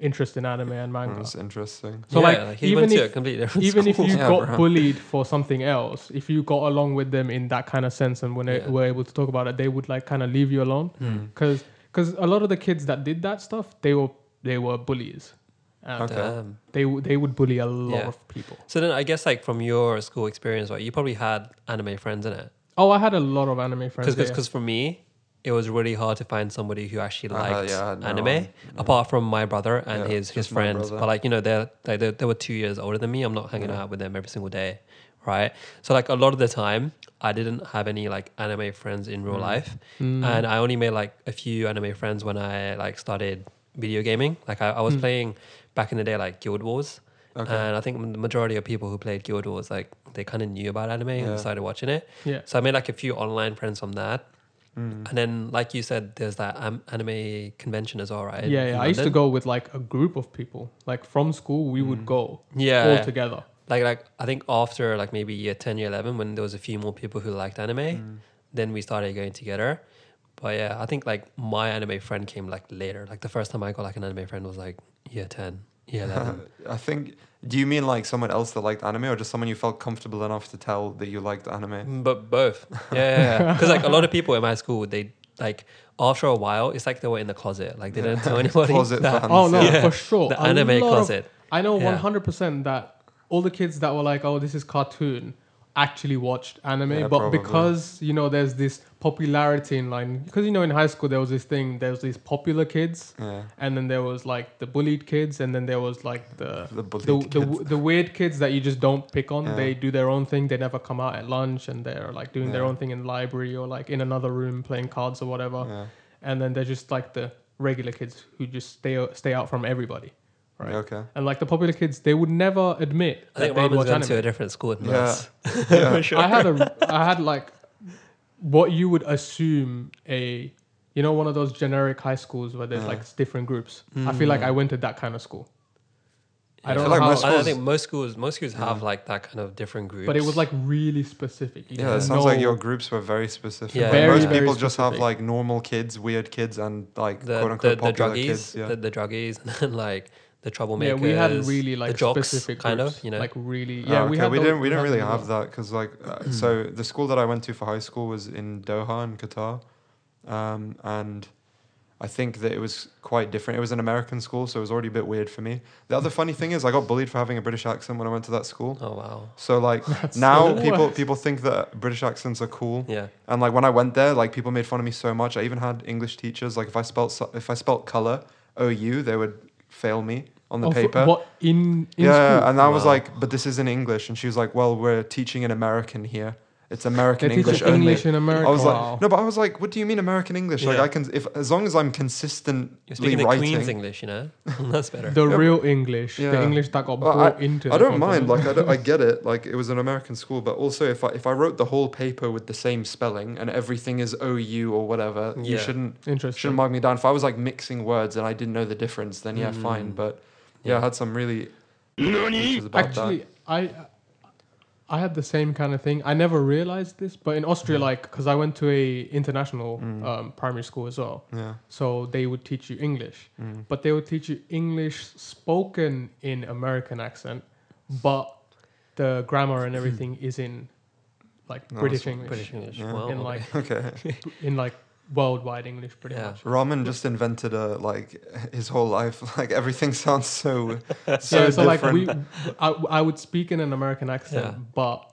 D: interest in anime and manga.
C: That's interesting.
D: So
B: Yeah,
D: like,
B: he
D: even
B: went to a
D: if
B: completely different
D: even if you
C: Yeah,
D: got
C: bro.
D: bullied for something else, if you got along with them in that kind of sense and when
B: Yeah.
D: they were able to talk about it, they would like kind of leave you alone
C: Hmm.
D: because because a lot of the kids that did that stuff they were they were bullies. And
C: Okay.
B: Damn.
D: They w- they would bully a lot
B: Yeah.
D: of people.
B: So then I guess like from your school experience, right, you probably had anime friends in it.
D: Oh, I had a lot of anime friends.
B: Because
D: yeah.
B: for me, it was really hard to find somebody who actually
C: Uh,
B: liked
C: yeah, no,
B: anime,
C: no.
B: apart from my brother and
C: Yeah,
B: his his friends. But like you know, they're like they, they were two years older than me. I'm not hanging
C: Yeah.
B: out with them every single day, right? So like a lot of the time, I didn't have any like anime friends in real
C: Mm.
B: life,
D: Mm.
B: and I only made like a few anime friends when I like started video gaming. Like I, I was
D: Mm.
B: playing back in the day like Guild Wars.
C: Okay.
B: And I think the majority of people who played Guild Wars, like they kind of knew about anime
C: Yeah.
B: and started watching it.
D: yeah.
B: So I made like a few online friends from that.
C: Mm.
B: And then, like you said, there's that um, anime convention as well, right?
D: Yeah, yeah. I used to go with like a group of people. Like from school, we would go, yeah, all
B: Yeah,
D: together.
B: like like I think after like maybe year ten, year eleven, when there was a few more people who liked anime,
C: Mm.
B: then we started going together. But yeah, I think like my anime friend came like later. Like the first time I got like an anime friend was like year ten, year eleven.
C: I think. Do you mean like someone else that liked anime, or just someone you felt comfortable enough to tell that you liked anime?
B: Mm, but both, yeah, yeah. Because like a lot of people in my school, they like after a while, it's like they were in the closet. Like they
C: Yeah.
B: didn't tell anybody.
C: Closet
B: that-
C: fans.
D: Oh no,
B: Yeah.
D: for sure.
B: the
D: A
B: anime
D: lot of-
B: closet.
D: I know one hundred percent that all the kids that were like, "Oh, this is cartoon," actually watched anime,
C: Yeah,
D: but
C: probably.
D: because you know there's this popularity in line because you know in high school there was this thing there was these popular kids
C: Yeah.
D: and then there was like the bullied kids and then there was like the
C: The
D: the, the, the weird kids that you just don't pick on
C: Yeah.
D: they do their own thing they never come out at lunch and they're like doing their own thing in the library or like in another room playing cards or whatever and then they're just like the regular kids who just stay stay out from everybody right
C: Okay.
D: and like the popular kids, they would never admit
B: I think
D: that they'd
B: Robin's
D: watch
B: gone to a different school than
C: Yeah.
B: us.
C: Yeah.
B: For sure.
D: I had a, I had like, what you would assume a, you know, one of those generic high schools where there's
C: Yeah.
D: like different groups. I feel like mm. I went to that kind of school, I don't
C: feel
D: know
C: like
D: how-
C: most
B: I, I
C: schools-
B: think most schools, most schools have
C: Yeah.
B: like that kind of different groups.
D: but it was like really specific. You
C: Yeah, it sounds like your groups were very specific.
B: Yeah.
C: Like,
B: Very,
C: most
D: very
C: people just have like normal kids, weird kids, and like
B: the
C: quote unquote
B: the
C: popular
B: druggies,
C: kids. Yeah.
B: the, the druggies, and then like the troublemakers.
D: yeah, we had really like
B: the jocks,
D: specific
B: kind
D: groups,
B: of, you know.
D: like really.
C: Oh,
D: Yeah,
C: okay.
D: we had.
C: we
D: those-
C: didn't we didn't really have that because like uh, so the school that I went to for high school was in Doha in Qatar, um, and I think that it was quite different. It was an American school, so it was already a bit weird for me. The other funny thing is I got bullied for having a British accent when I went to that school.
B: oh wow,
C: So like
D: That's
C: now
D: the
C: people
D: worst.
C: people think that British accents are cool.
B: yeah,
C: And like when I went there, like people made fun of me so much. I even had English teachers. Like if I spelt if I spelt color O U, they would fail me on the
D: Oh, for-
C: paper.
D: what in in
C: yeah,
D: school?
C: and I was like, but this is in English, and she was like, well, we're teaching in American here. It's American
D: They teach
C: English only.
D: English in America.
C: I was
D: wow.
C: like, no, but I was like, what do you mean American English? Like I can, if as long as I'm consistently
B: you're speaking the
C: writing.
B: Queen's English, you know. That's better.
D: the
C: Yeah,
D: real English, the. English that got
C: Well,
D: brought into.
C: I
D: the
C: don't mind. Like I, don't, I get it. Like it was an American school, but also if I if I wrote the whole paper with the same spelling and everything is O U or whatever, you shouldn't shouldn't mark me down. If I was like mixing words and I didn't know the difference, then yeah, fine.
B: Mm.
C: But yeah, I had some really issues about
D: Actually, I I had the same kind of thing. I never realized this, but in Austria, like, because I went to a international
C: Mm.
D: um, primary school as well,
C: Yeah.
D: so they would teach you English,
C: Mm.
D: but they would teach you English spoken in American accent, but the grammar and everything is in like
C: No,
D: British English,
B: British English.
C: Yeah.
B: Well,
D: in like
C: Okay.
D: in like worldwide English, pretty
B: Yeah.
D: much.
C: Ramin just invented a like his whole life. Like everything sounds so so
D: yeah, so like we. I, I would speak in an American accent,
B: Yeah.
D: but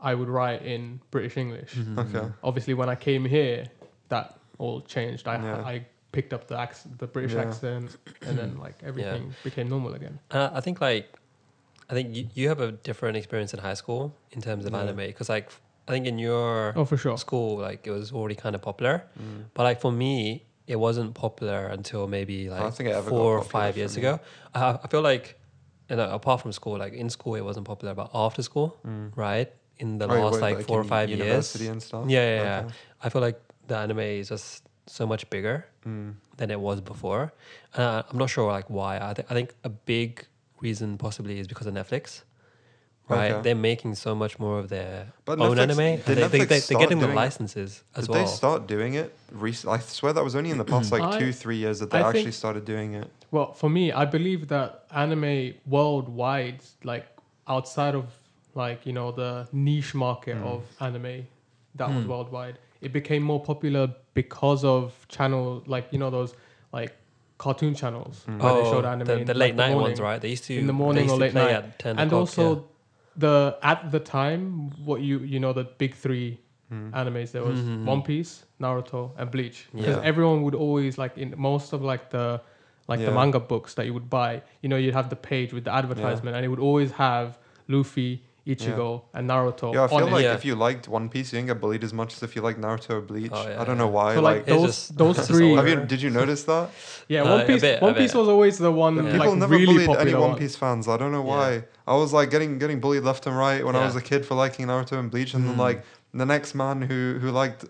D: I would write in British English.
B: Mhm.
C: Okay.
D: Obviously, when I came here, that all changed. I
C: Yeah.
D: I picked up the accent, the British
C: Yeah.
D: accent, and then like everything became normal again.
B: Uh, I think like, I think you, you have a different experience in high school in terms of
C: Yeah.
B: anime because like I think in your
D: Oh, for sure.
B: school like it was already kind of popular,
C: Mm.
B: but like for me it wasn't popular until maybe like
C: don't think it ever got
B: four or five years
C: me.
B: ago. I, I feel like, you know, apart from school, like in school it wasn't popular, but after school,
C: Mm.
B: right? In the
C: Oh,
B: last
C: wait,
B: like, four or five years,
C: and stuff.
B: Yeah, yeah, yeah.
C: Okay.
B: I feel like the anime is just so much bigger
C: Mm.
B: than it was before. Uh, I'm not sure like why. I, th- I think a big reason possibly is because of Netflix. Right,
C: Okay.
B: they're making so much more of their
C: But
B: own
C: Netflix-
B: anime. and They, they, they, they're getting the
C: doing it?
B: licenses as
C: Did
B: well.
C: they start doing it recently? I swear that was only in the past like
D: I-
C: two, three years that they
D: I
C: actually
D: think-
C: started doing it.
D: Well, for me, I believe that anime worldwide, like outside of like you know the niche market
C: Mm.
D: of anime that was
B: Mm.
D: worldwide, it became more popular because of channel like you know those like cartoon channels
C: Mm.
D: where
B: oh,
D: they showed anime
B: the,
D: in,
B: the
D: like,
B: late
D: the
B: night
D: morning.
B: ones, right? They used to
D: In the
B: they
D: morning or late night.
B: at ten
D: and
B: o'clock,
D: also the at the time what you you know the big three
C: Mm.
D: animes there was
B: Mhm.
D: One Piece, Naruto, and Bleach. Because
C: Yeah.
D: everyone would always like in most of like the like the manga books that you would buy, you know, you'd have the page with the advertisement, and it would always have Luffy, Ichigo, and Naruto.
C: Yeah, I feel
D: it.
C: like
B: Yeah.
C: if you liked One Piece, you didn't get bullied as much as if you liked Naruto or Bleach.
B: Oh, yeah,
C: I don't know why.
D: So,
C: like,
D: like, those
B: just-
D: those three.
C: have you, did you notice that?
D: yeah,
B: Uh,
D: One
B: a
D: Piece.
B: bit,
D: One Piece was always the one
B: Yeah.
D: like
C: People never
D: really
C: bullied any One
D: one.
C: Piece fans. I don't know
B: Yeah.
C: why. I was like getting getting bullied left and right when I was a kid for liking Naruto and Bleach, and then
B: Mm.
C: like the next man who who liked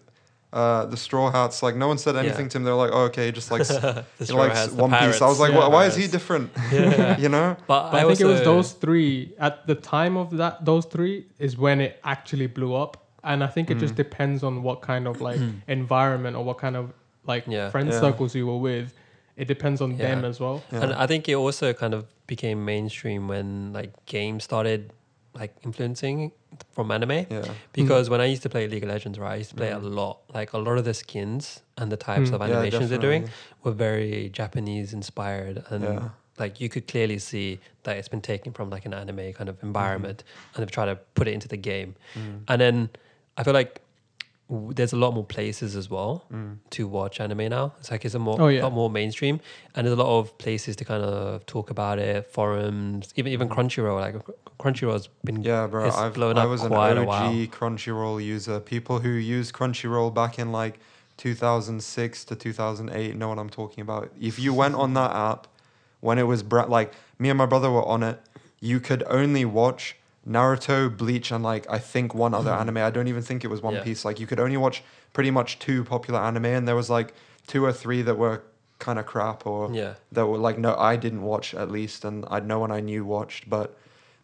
C: uh, the Straw Hats, like no one said anything
B: Yeah.
C: to him. They're like, oh, okay, he just likes he likes
B: Hats,
C: One Piece. I was like,
D: Yeah.
C: why, why is he different?
B: Yeah.
C: you know?
B: But,
D: But I,
B: I,
D: think it was those three at the time of that. Those three is when it actually blew up, and I think it just
C: Mm.
D: depends on what kind of like environment or what kind of like
B: Yeah.
D: friend
C: Yeah.
D: circles you were with. It depends on them as well.
C: Yeah.
B: And I think it also kind of became mainstream when like games started like influencing from anime.
C: yeah.
B: Because when I used to play League of Legends, right, I used to play
C: Mm.
B: a lot. Like a lot of the skins and the types
D: Mm.
B: of
C: Yeah,
B: animations they're doing were very Japanese inspired, and
C: Yeah.
B: like you could clearly see that it's been taken from like an anime kind of environment,
C: Mm-hmm.
B: and they've tried to put it into the game.
C: Mm.
B: And then I feel like w- there's a lot more places as well
C: Mm.
B: to watch anime now. It's like it's a more
D: Oh, yeah.
B: lot more mainstream, and there's a lot of places to kind of talk about it, forums, even even Crunchyroll. Like Crunchyroll's been
C: Mm. Yeah, bro. I've,
B: blown
C: I was an OG. Crunchyroll user. People who used Crunchyroll back in like 2006 to 2008 know what I'm talking about. If you went on that app when it was bra- like me and my brother were on it, you could only watch Naruto, Bleach, and like I think one other mm-hmm. anime. I don't even think it was One
B: Yeah.
C: Piece. Like you could only watch pretty much two popular anime, and there was like two or three that were kind of crap or
B: yeah.
C: that were like no I didn't watch at least and I no one I knew watched but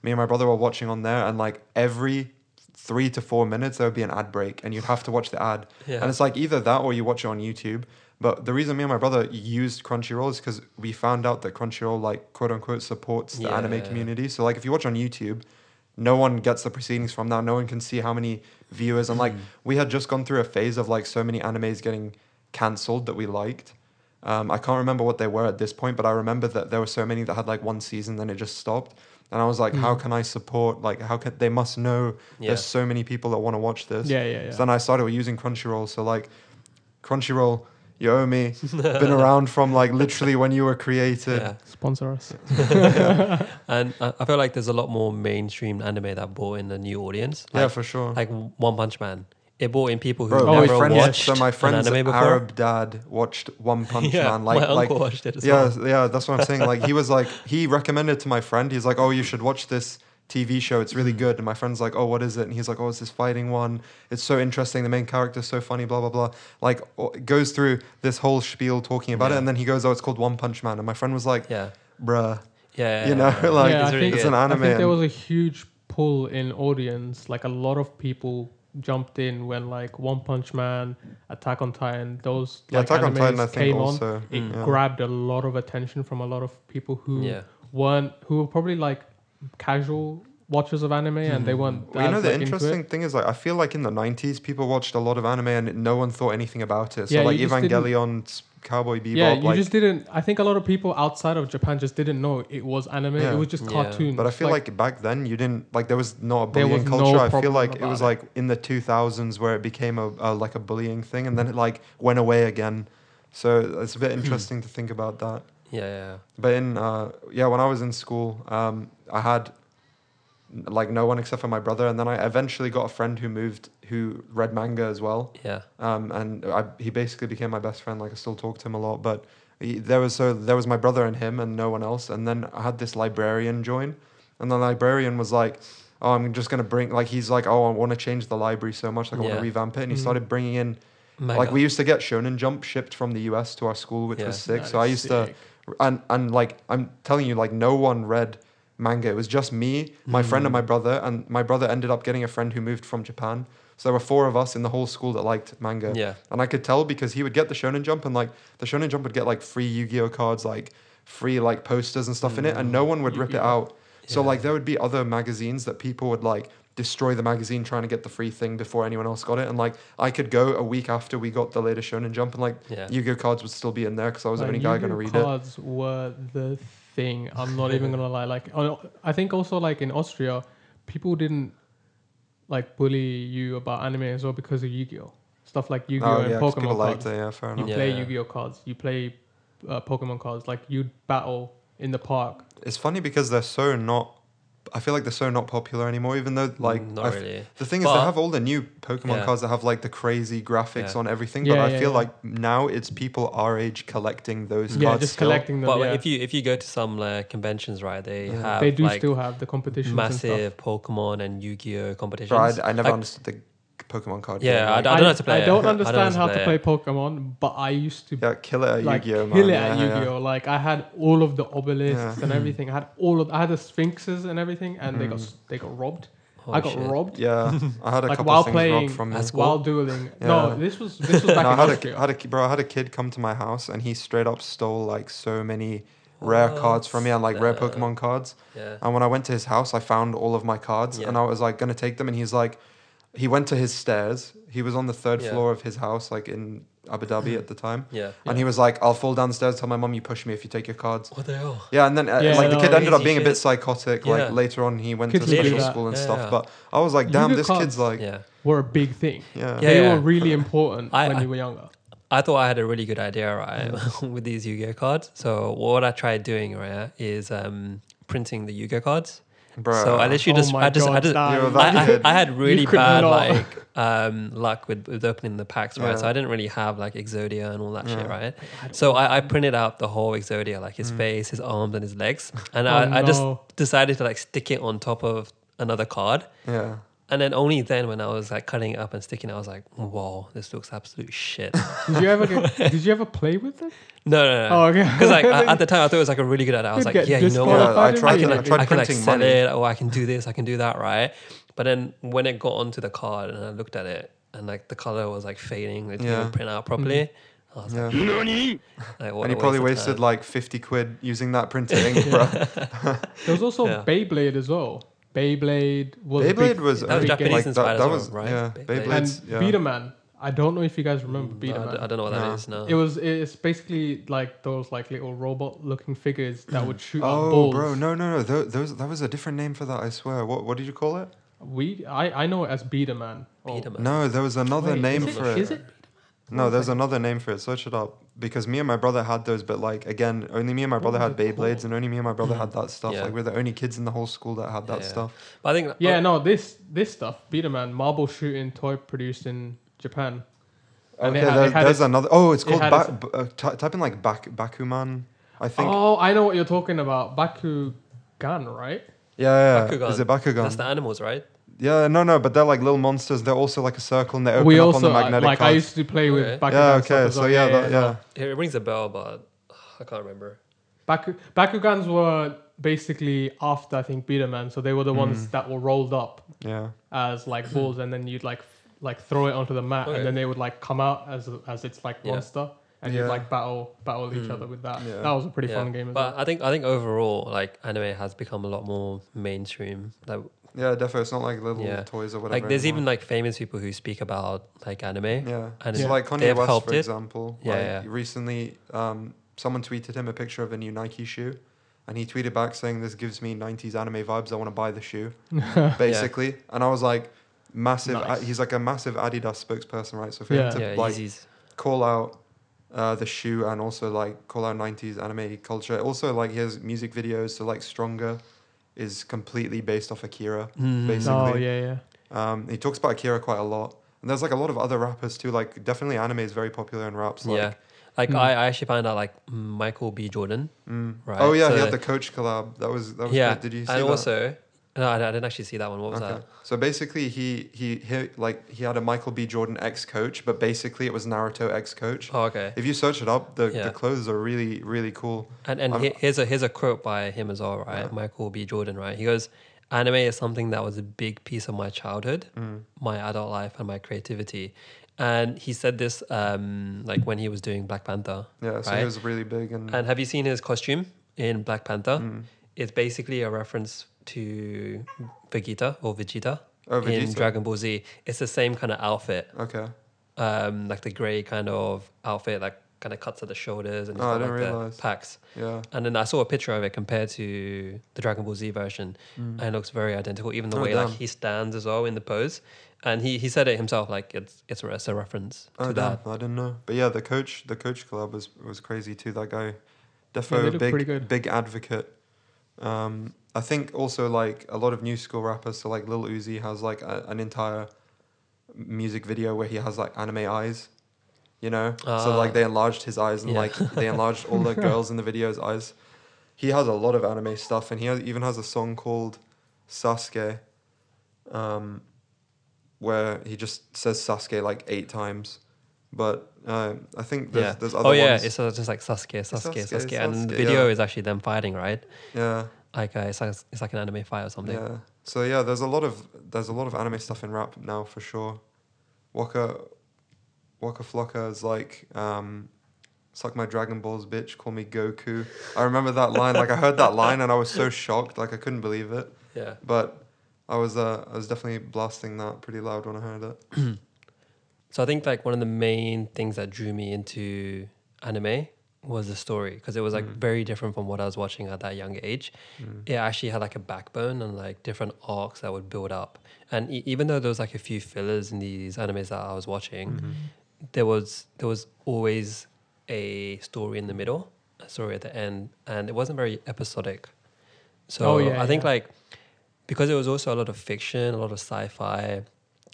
C: me and my brother were watching on there and like every three to four minutes there would be an ad break and you'd have to watch the ad
B: Yeah.
C: and it's like either that or you watch it on YouTube but the reason me and my brother used Crunchyroll is because we found out that Crunchyroll like quote unquote supports the anime community so like if you watch on YouTube no one gets the proceedings from that no one can see how many viewers and like
B: Mm.
C: we had just gone through a phase of like so many animes getting cancelled that we liked um, I can't remember what they were at this point, but I remember that there were so many that had like one season, then it just stopped. And I was like, how
D: Mm.
C: can I support? Like, how can they must know
B: Yeah.
C: there's so many people that want to watch this.
D: Yeah, yeah, yeah.
C: So then I started using Crunchyroll. So like, Crunchyroll, you owe me. Been around from like literally when you were created.
B: Yeah.
D: Sponsor us.
B: And I I feel like there's a lot more mainstream anime that brought in a new audience.
C: Yeah, for sure.
B: like One Punch Man. It brought in people who
C: Bro,
D: Oh,
C: my
B: never
C: friends,
B: watched
C: so my friend's
B: an anime before.
C: Arab dad watched One Punch
B: yeah,
C: Man. Like,
B: my
C: like
B: uncle watched it as
C: yeah,
B: well.
C: yeah, that's what I'm saying. Like he was like he recommended to my friend. He's like, "Oh, you should watch this TV show. It's really good." And my friend's like, "Oh, what is it?" And he's like, "Oh, it's this fighting one. It's so interesting. The main character's so funny. Blah blah blah." Like o- goes through this whole spiel talking about
B: Yeah.
C: it, and then he goes, "Oh, it's called One Punch Man." And my friend was like,
B: Yeah.
C: "Bruh,
B: Yeah.
C: you know, like
D: Yeah,
C: it's,
D: I think-
C: it's an anime.
D: I
C: anime."
D: think there was a huge pull in audience. Like a lot of people jumped in when like One Punch Man, Attack on Titan, those
C: Yeah,
D: like
C: Attack on Titan,
D: animes
C: I think
D: came on.
C: also.
D: It
C: yeah.
D: grabbed a lot of attention from a lot of people who
B: Yeah.
D: weren't who were probably like casual watchers of anime and they weren't.
C: Well, you know the
D: like,
C: interesting thing is like I feel like in the '90s people watched a lot of anime and no one thought anything about it. So
D: Yeah,
C: like
D: you just didn't-
C: Evangelion, Cowboy Bebop,
D: Yeah, you
C: like.
D: just didn't. I think a lot of people outside of Japan just didn't know it was anime.
C: Yeah.
D: It was just
B: Yeah.
D: cartoons.
C: but I feel like, back then you didn't like there was not a bullying
D: was no
C: culture. I feel like it was
D: it.
C: like in the 2000s where it became a, a like a bullying thing and then it like went away again. So it's a bit interesting to think about that.
B: Yeah, yeah.
C: But in uh, yeah, when I was in school, um, I had like no one except for my brother, and then I eventually got a friend who moved who read manga as well.
B: Yeah.
C: um, and I, he basically became my best friend. Like I still talk to him a lot, but he, there was so there was my brother and him and no one else. And then I had this librarian join, and the librarian was like, "Oh, I'm just gonna bring like he's like, oh, I want to change the library so much, like I want to revamp it." And he
D: Mhm.
C: started bringing in
B: Mega.
C: like we used to get Shonen Jump shipped from the U.S. to our school, which
B: Yeah.
C: was sick. So I
D: is
C: used to and and like I'm telling you, like no one read manga. It was just me, my friend, and my hmm. brother. And my brother ended up getting a friend who moved from Japan. So there were four of us in the whole school that liked manga.
B: Yeah.
C: And I could tell because he would get the Shonen Jump, and like the Shonen Jump would get like free Yu-Gi-Oh cards, like free like posters and stuff in it, and no hmm. one would rip it
D: Yu-Gi-Oh.
C: out. So
B: Yeah.
C: like there would be other magazines that people would like destroy the magazine trying to get the free thing before anyone else got it, and like I could go a week after we got the latest Shonen Jump, and like
B: Yeah.
C: Yu-Gi-Oh cards would still be in there because I was the
D: Like,
C: only guy going to
D: Yu-Gi-Oh
C: read it.
D: cards were the thing. I'm not even gonna lie. Like, oh, I think also like in Austria, people didn't like bully you about anime as well because of Yu-Gi-Oh. Stuff like Yu-Gi-Oh
C: Oh
D: and
C: yeah, 'cause
D: Pokemon
C: people
D: cards.
C: liked it. Yeah, fair
D: You
C: enough.
B: Yeah.
D: play Yu-Gi-Oh cards. You play uh, Pokemon cards. Like you'd battle in the park.
C: It's funny because they're so not. I feel like they're so not popular anymore. Even though like
B: Mm, not really.
C: the thing is
B: But-
C: they have all the new Pokemon
B: Yeah.
C: cards that have like the crazy graphics
B: Yeah.
C: on everything.
D: Yeah,
C: but I feel
D: yeah.
C: like now it's people our age collecting those
D: yeah,
C: cards.
D: just
C: still.
D: collecting them.
B: But
D: yeah.
B: if you if you go to some like conventions, right, they
C: Yeah.
B: have
D: they do
B: like
D: still have the competitions and stuff.
B: massive Pokemon and Yu-Gi-Oh competitions.
C: Bro, I, I never
B: Like,
C: understood the Pokemon card.
B: Yeah,
C: game,
B: I
C: like,
B: don't know how to play
D: I
B: it.
D: don't
B: I don't
D: understand how
B: how to
D: to
B: play
D: play Pokemon, but I used to
C: yeah, kill it at
D: like
C: Yu-Gi-Oh,
D: kill
C: man.
D: it
C: yeah,
D: at
C: yeah.
D: Yu-Gi-Oh. Like I had all of the obelisks
C: Yeah.
D: and everything. I had all of I had the sphinxes and everything, and they got
C: Mm.
D: they got robbed.
B: oh,
D: I got
B: shit.
D: robbed
C: Yeah, I had a
D: Like,
C: couple
D: while
C: things
D: playing-
C: robbed from me.
B: Cool.
D: while dueling.
C: Yeah.
D: No, this was this was back
C: No, I had
D: Austria.
C: a, had a bro. I had a kid come to my house and he straight up stole like so many rare
B: What
C: cards from me and like rare Pokemon cards.
B: Yeah.
C: And when I went to his house, I found all of my cards and I was like gonna take them and he's like, he went to his stairs. He was on the third
B: Yeah.
C: floor of his house, like in Abu Dhabi at the time.
B: Yeah.
C: And he was like, "I'll fall down the stairs. Tell my mom you push me if you take your cards."
B: What the hell?
C: Yeah, and then uh,
D: Yeah,
C: like the kid ended up
B: crazy
C: being a bit psychotic.
B: Yeah.
C: Like later on, he went
D: Kids
C: to
D: do
C: special school and
B: Yeah.
C: stuff. But I was like, damn,
D: Yu-Gi-Oh
C: this kid's like,
B: Yeah.
D: were a big thing.
C: yeah,
B: Yeah.
D: they were really important
B: I-
D: when
B: I-
D: you were younger.
B: I thought I had a really good idea, right, with these Yu-Gi-Oh cards. So what I tried doing, right, is um, printing the Yu-Gi-Oh cards.
C: Bro.
B: So I literally
D: Oh
B: just, I just, I just,
D: Dan.
C: You're that
B: I, I. I had really bad
D: not.
B: like um, luck with, with opening the packs, right?
C: Yeah.
B: So I didn't really have like Exodia and all that shit, right? So I, I printed out the whole Exodia, like
C: Mm.
B: his face, his arms, and his legs, and
D: Oh,
B: I, I just decided to like stick it on top of another card.
C: yeah.
B: And then only then, when I was like cutting it up and sticking I was like, "Whoa, this looks absolute shit."
D: Did you ever get, did you ever play with it?
B: no, no, no.
D: Oh, okay.
B: Because like I- at the time, I thought it was like a really good idea. I was
D: You'd
B: like, yeah, you know
C: Yeah,
B: what?
C: I tried
B: I
C: to.
B: can
C: I
B: like,
C: tried
B: I can like sell
C: money.
B: it, or I can do this, I can do that, right? But then when it got onto the card and I looked at it, and like the color was like fading, it didn't
C: Yeah.
B: print out properly. Mm-hmm. I was
C: Yeah.
B: like, what
C: and
B: a
C: he probably
B: waste
C: wasted
B: time.
C: like 50 quid using that printed ink, bro.
D: There was also
B: Yeah.
D: Beyblade as well. Beyblade was a
C: Beyblade was
B: That was Japanese
D: game.
C: like that,
B: inspired as
C: that
B: well,
C: was
B: right?
C: yeah,
B: Beyblade.
C: Beyblades.
D: and
C: yeah.
D: B-Daman. I don't know if you guys remember mm,
B: I, d-
D: B-Daman.
B: I don't know what that
C: No.
B: is. No.
D: It was it's basically like those like little robot looking figures that would shoot
C: Oh,
D: balls.
C: bro, no, no, no. Tho- Those, that was a different name for that. I swear. What, what did you call it?
D: We I, I know it as B-Daman. Oh,
B: B-Daman.
C: No, there was another
D: wait,
C: name
D: it,
C: for it.
D: Is it?
C: No, there's another name for it. Search it up. Because me and my brother had those, but like again, only me and my brother had Beyblades, and only me and my brother had that stuff.
B: Yeah.
C: Like we're the only kids in the whole school that had that
B: Yeah.
C: stuff.
B: But I think
D: Yeah,
B: oh,
D: no, this this stuff, B-Daman, marble shooting toy produced in Japan. And
C: Okay,
D: had- it
C: there's,
D: had
C: there's
D: its-
C: another. Oh, it's called
D: had
C: ba-
D: its-
C: b- uh, ty- type in like Bak- Bakuman. I think.
D: Oh, I know what you're talking about. Bakugan, right?
C: yeah, yeah.
B: Bakugan.
C: Is it Bakugan?
B: That's the animals, right?
C: Yeah, no, no, but they're like little monsters. They're also like a circle, and they open
D: we
C: up
D: also
C: on the magnetic
D: like I used to play with
B: Okay.
D: Bakugan.
C: yeah, okay, so
D: well.
C: yeah, that, yeah.
B: It rings a bell, but I can't remember.
D: Baku, Bakugans were basically after I think B-Daman, so they were the ones
C: Mm.
D: that were rolled up
C: Yeah.
D: as like balls, and then you'd like like throw it onto the mat,
B: Okay.
D: and then they would like come out as as it's like
B: Yeah.
D: monster, and
C: Yeah.
D: you'd like battle battle each
B: Mm.
D: other with that.
C: Yeah.
D: That was a pretty
B: Yeah.
D: fun game as
B: But
D: well.
B: I think I think overall, like anime has become a lot more mainstream. Like
C: Yeah, definitely. It's not like little
B: Yeah.
C: toys or whatever.
B: like there's even like famous people who speak about like anime.
C: yeah.
B: and
C: so
D: Yeah.
C: like
B: they
C: Kanye
B: have
C: West, for
B: it.
C: example.
B: Yeah,
C: like,
B: yeah.
C: Recently, um, someone tweeted him a picture of a new Nike shoe, and he tweeted back saying, "This gives me '90s anime vibes. I want to buy the shoe." Basically, and I was like, massive.
D: Nice.
C: he's like a massive Adidas spokesperson, right? So for
D: Yeah.
C: him to
B: yeah,
C: like
B: Yeezys.
C: call out uh, the shoe and also like call out 90s anime culture. Also, like his music videos, so like Stronger is completely based off Akira.
B: Mhm.
C: basically.
D: oh yeah, yeah.
C: Um, he talks about Akira quite a lot. And there's like a lot of other rappers too. Like definitely anime is very popular in raps. Like,
B: yeah, like
D: Hmm.
B: I, I actually found out like Michael B. Jordan.
C: mm.
B: Right,
C: Oh yeah, he had the coach collab. That was that was
B: yeah,
C: good. Did you see
B: and
C: that?
B: also no, I, didn't actually see that one. What was
C: Okay. So basically, he, he he like he had a Michael B. Jordan ex coach, but basically it was Naruto ex coach.
B: Oh, okay.
C: If you search it up, the,
B: Yeah.
C: the clothes are really really cool.
B: And and he- here's a here's a quote by him as well, right?
C: Yeah.
B: Michael B. Jordan, right? He goes, "Anime is something that was a big piece of my childhood,
C: Mm.
B: my adult life, and my creativity." And he said this um, like when he was doing Black Panther.
C: Yeah, so
B: Right.
C: he was really big and,
B: And have you seen his costume in Black Panther?
C: mm.
B: It's basically a reference to Vegeta or Vegeta,
C: oh,
B: in Dragon Ball Z. It's the same kind of outfit,
C: Okay.
B: um, like the gray kind of outfit, like kind of cuts at the shoulders and
C: Oh,
B: got, like
C: realize.
B: the packs.
C: Yeah.
B: And then I saw a picture of it compared to the Dragon Ball Z version,
C: Mm.
B: and it looks very identical. Even the
C: Oh,
B: way like he stands as well in the pose, and he, he said it himself, like it's it's a, it's a reference
C: Oh
B: to
C: damn,
B: that.
C: I didn't know. But yeah, the coach, the coach collab was was crazy too. That guy,
D: they
C: defo
D: look pretty
C: big big advocate. Um, I think also like a lot of new school rappers. So like Lil Uzi has like a, an entire music video where he has like anime eyes. You know, so
B: Ah.
C: like they enlarged his eyes and
B: Yeah.
C: like they enlarged all the girls in the video's eyes. He has a lot of anime stuff, and he has, even has a song called Sasuke, um, where he just says Sasuke like eight times. But uh, I think there's,
B: yeah.
C: there's other
B: oh yeah,
C: ones.
B: it's uh, just like Sasuke, Sasuke,
C: Sasuke,
B: Sasuke, and the video
C: yeah.
B: is actually them fighting, right?
C: yeah,
B: Like uh, it's like it's like an anime fight or something.
C: yeah. So yeah, there's a lot of there's a lot of anime stuff in rap now for sure. Waka Waka Flocka is like um, suck my Dragon Balls, bitch. Call me Goku. I remember that line. Like I heard that line and I was so shocked. Like I couldn't believe it.
B: Yeah.
C: But I was uh, I was definitely blasting that pretty loud when I heard it.
B: So I think like one of the main things that drew me into anime was the story because it was like
C: Mm.
B: very different from what I was watching at that young age.
C: Mm.
B: It actually had like a backbone and like different arcs that would build up. And e- even though there was like a few fillers in these animes that I was watching,
C: Mhm.
B: there was there was always a story in the middle, a story at the end, and it wasn't very episodic. So
D: Oh, yeah,
B: I think
D: yeah.
B: like because it was also a lot of fiction, a lot of sci-fi.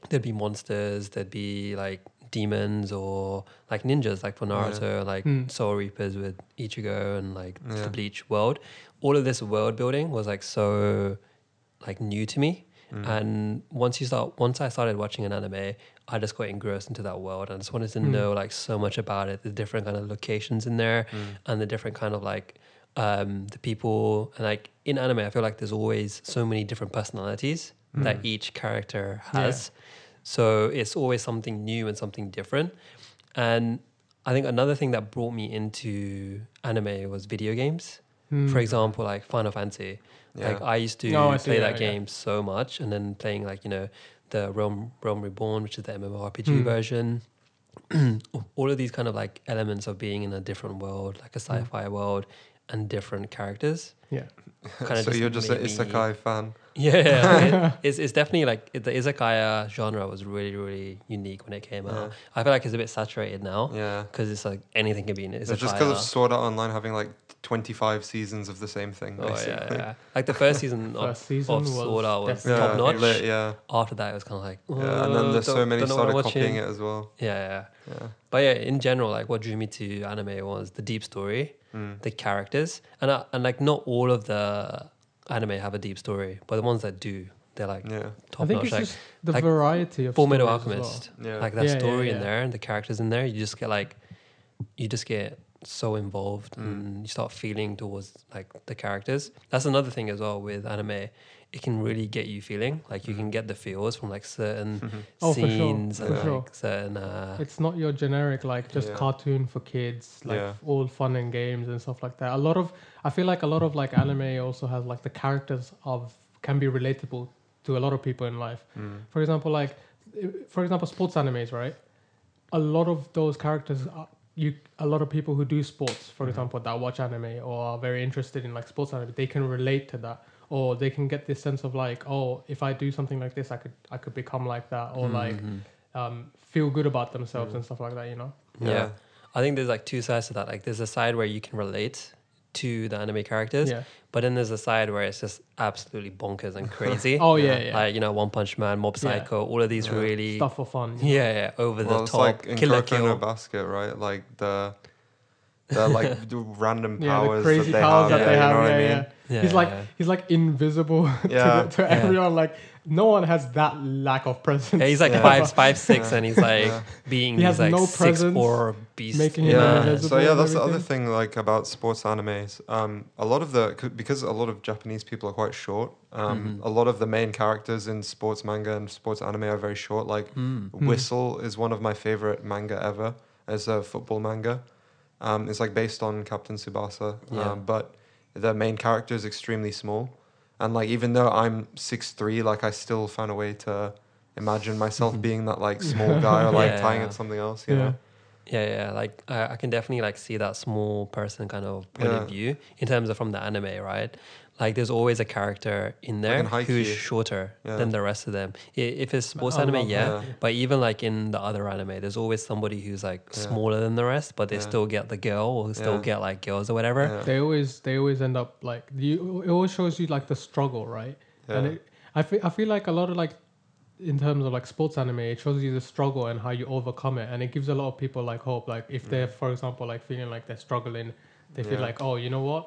B: There'd be monsters, there'd be like demons or like ninjas, like for
C: Yeah.
B: Naruto, like
D: Hmm.
B: Soul Reapers with Ichigo and like
C: Yeah.
B: the Bleach world. All of this world building was like so like new to me.
C: Mm.
B: And once you start, once I started watching an anime, I just got engrossed into that world and I just wanted to
D: Mm.
B: know like so much about it, the different kind of locations in there,
C: Mm.
B: and the different kind of like um, the people. And like in anime, I feel like there's always so many different personalities that
C: Mm.
B: each character
D: Yeah.
B: Has. So it's always something new and something different. And I think another thing that brought me into anime was video games.
D: Hmm.
B: For example, like Final Fantasy.
C: Yeah.
B: Like I used to
D: Oh, I
B: play
D: yeah,
B: that
D: yeah.
B: game so much, and then playing like you know the Realm Realm Reborn, which is the MMORPG
D: Hmm.
B: version. All of these kind of like elements of being in a different world, like a
D: Hmm.
B: sci-fi world, and different characters.
D: Yeah.
B: kinda
C: so
B: just
C: you're just an
B: made
C: isekai fan.
B: Yeah, it, it's it's definitely like it, the isekai genre was really really unique when it came
C: Yeah.
B: out. I feel like it's a bit saturated now
C: Yeah.
B: because it's like anything can be in it.
C: It's just because of Sword Art Online having like 25 seasons of the same thing.
B: Oh yeah, yeah. Like the first season of,
D: First season
B: of
D: was
B: Sword Art was
D: definitely-
C: Yeah,
B: top notch.
C: lit, yeah,
B: After that, it was kind of like
C: yeah, and then
B: "Uh,
C: there's so many
B: don't know what
C: started copying it as well.
B: Yeah, yeah.
C: Yeah,
B: But yeah, in general, like what drew me to anime was the deep story,
C: Mm.
B: the characters, and uh, and like not all of the anime have a deep story, but the ones that do, they're like
C: yeah,
B: top
D: I think
B: notch.
D: it's
B: Like
D: just the
B: like
D: variety of
B: Full Metal
D: stories as well.
B: Alchemist,
C: yeah.
B: like that
D: Yeah, yeah,
B: story in there and the characters in there, you just get like, you just get so involved
C: Mm.
B: and you start feeling towards like the characters. That's another thing as well with anime. It can really get you feeling like you can get the feels from like certain
D: Oh, for sure,
B: scenes
D: for
B: and like
D: sure.
B: certain. Uh,
D: It's not your generic like just
C: Yeah.
D: cartoon for kids, like
C: Yeah.
D: all fun and games and stuff like that. A lot of I feel like a lot of like anime also has like the characters of can be relatable to a lot of people in life.
C: Mm.
D: For example, like for example, sports animes, right? A lot of those characters are you a lot of people who do sports, for
C: Mhm.
D: example, that watch anime or are very interested in like sports anime, they can relate to that. Or they can get this sense of like, oh, if I do something like this, I could I could become like that, or like
B: mhm.
D: um, feel good about themselves
C: Mm.
D: and stuff like that. You know?
B: yeah. I think there's like two sides to that. Like there's a side where you can relate to the anime characters,
D: Yeah.
B: but then there's a side where it's just absolutely bonkers and crazy.
D: Oh yeah,
C: Yeah.
D: yeah.
B: Like you know, One Punch Man, Mob
D: Yeah.
B: Psycho, all of these
C: Yeah.
B: really
D: Stuff for fun. you
B: yeah, yeah, over
C: well,
B: the
C: it's
B: top,
C: like in
B: killer
C: Kuroko no
B: kill.
C: Basket, right? Like the the like the random
D: Yeah,
C: powers
D: the crazy
C: that they
D: powers
C: have.
D: that they
C: yeah,
D: have.
C: You know what
D: yeah,
C: I mean?
D: yeah.
B: Yeah,
D: he's like
B: yeah.
D: he's like invisible to,
C: Yeah.
D: the, to
B: Yeah.
D: everyone. Like no one has that lack of presence.
B: Yeah, he's like
C: Yeah.
B: five, five, six,
C: Yeah.
B: and he's like
C: Yeah.
B: being
D: He
B: these
D: has
B: like
D: no
B: six four beast.
D: making him
C: Yeah. So yeah, that's the other thing like about sports animes. Um, a lot of the c- because a lot of Japanese people are quite short. Um,
B: Mhm.
C: a lot of the main characters in sports manga and sports anime are very short. Like
B: Mm.
C: Whistle is one of my favorite manga ever as a football manga. Um, it's like based on Captain Tsubasa,
B: Yeah.
C: um, but the main character is extremely small, and like even though I'm six three, like I still found a way to imagine myself being that like small guy or like tying
B: Yeah.
C: it something else. You
D: Yeah.
C: know?
B: Yeah, yeah. Like I, I can definitely like see that small person kind of point
C: Yeah.
B: of view in terms of from the anime, right? Like there's always a character in there
C: in
B: who is shorter
C: Yeah.
B: than the rest of them. If it's sports
D: I
B: anime,
D: love
B: yeah. But even like in the other anime, there's always somebody who's like
C: Yeah.
B: smaller than the rest, but they
C: Yeah.
B: still get the girl or still
C: Yeah.
B: get like girls or whatever.
C: Yeah.
D: They always they always end up like you. It always shows you like the struggle, right? And it, I feel I feel like a lot of like in terms of like sports anime, it shows you the struggle and how you overcome it, and it gives a lot of people like hope. Like if they're, for example, like feeling like they're struggling, they feel
C: Yeah.
D: like, oh, you know what?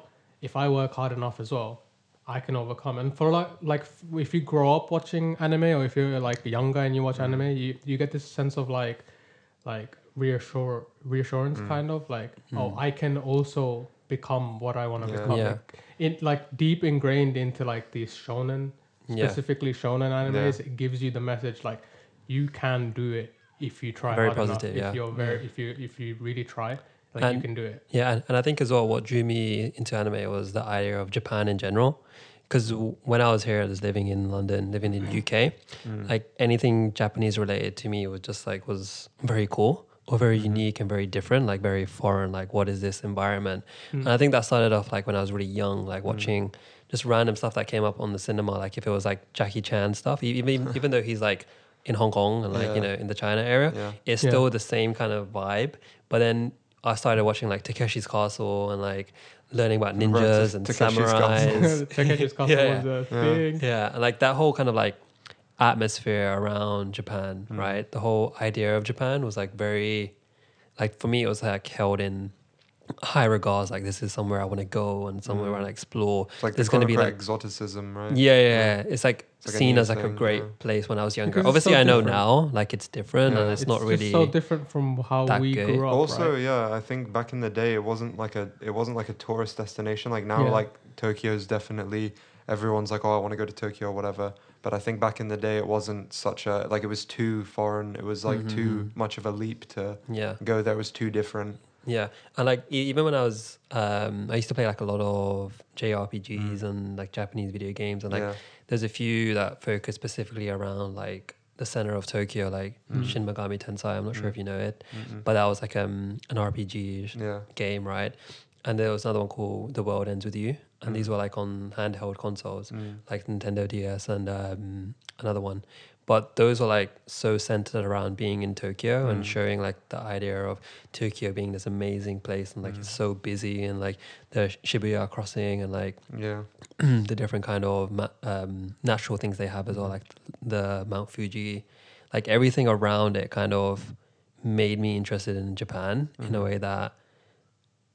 D: If I work hard enough as well, I can overcome. And for like like if you grow up watching anime, or if you're like younger and you watch
C: Mm.
D: anime, you you get this sense of like like reassure reassurance
C: Mm.
D: kind of like oh I can also become what I want to
C: Yeah.
D: become.
B: Yeah.
D: Like, in like deep ingrained into like these shonen
B: Yeah.
D: specifically shonen animes, it gives you the message like you can do it if you try
B: Very
D: hard
B: positive,
D: enough.
B: yeah.
D: If you're very if you if you really try, like you can do it.
B: Yeah, and, and I think as well what drew me into anime was the idea of Japan in general. Because when I was here, I was living in London, living in UK,
C: Mm.
B: like anything Japanese related to me was just like was very cool or very
C: Mm-hmm.
B: unique and very different, like very foreign. Like what is this environment?
D: Mm.
B: And I think that started off like when I was really young, like
C: Mm.
B: watching just random stuff that came up on the cinema. Like if it was like Jackie Chan stuff, even even though he's like in Hong Kong and like you know in the China area,
C: Yeah.
B: it's
D: Yeah.
B: still the same kind of vibe. But then I started watching like Takeshi's Castle and like learning about
C: Right,
B: ninjas and
C: Takeshi's Castle.
B: samurais.
D: Takeshi's Castle
B: Yeah.
D: was a
C: Yeah.
D: thing.
B: yeah, and like that whole kind of like atmosphere around Japan,
C: Mm.
B: right? The whole idea of Japan was like very, like for me, it was like held in high regards. Like this is somewhere I want to go and somewhere I
C: Mm.
B: want to explore.
C: It's like
B: There's
C: there's
B: gonna be, like-
C: exoticism, right?
B: Yeah, yeah, yeah. It's like
C: It's like
B: seen
C: new
B: as like a great
C: yeah.
B: place when I was younger.
D: Because
B: Obviously,
D: so
B: I know
D: different.
B: now, like it's different
C: Yeah.
B: and it's,
D: It's
B: not really.
D: so different from how we
B: good.
D: grew up.
C: also
D: right?
C: yeah i think back in the day it wasn't like a it wasn't like a tourist destination like now
D: Yeah.
C: like tokyo's definitely everyone's like oh i want to go to tokyo or whatever but i think back in the day it wasn't such a like it was too foreign it was like too
B: Mhm.
C: much of a leap to
B: yeah.
C: go there it was too different
B: Yeah, and like even when I was, um, I used to play like a lot of JRPGs and like Japanese video games, and like
C: yeah
B: there's a few that focus specifically around like the center of Tokyo, like
C: Mm.
B: Shin Megami Tensei. I'm not sure
C: Mm.
B: if you know it,
C: Mm-mm.
B: but that was like um an RPG
C: yeah
B: game, right? And there was another one called The World Ends with You, and these
C: Mm.
B: were like on handheld consoles,
C: Mm.
B: like Nintendo DS and um, another one. But those were like so centered around being in Tokyo and
C: Mm.
B: showing like the idea of Tokyo being this amazing place and like
C: Mm.
B: it's so busy and like the Shibuya crossing and like
C: yeah
B: the different kind of ma- um, natural things they have as well,
C: Mhm.
B: like the Mount Fuji, like everything around it kind of made me interested in Japan in a
C: Mhm.
B: way that,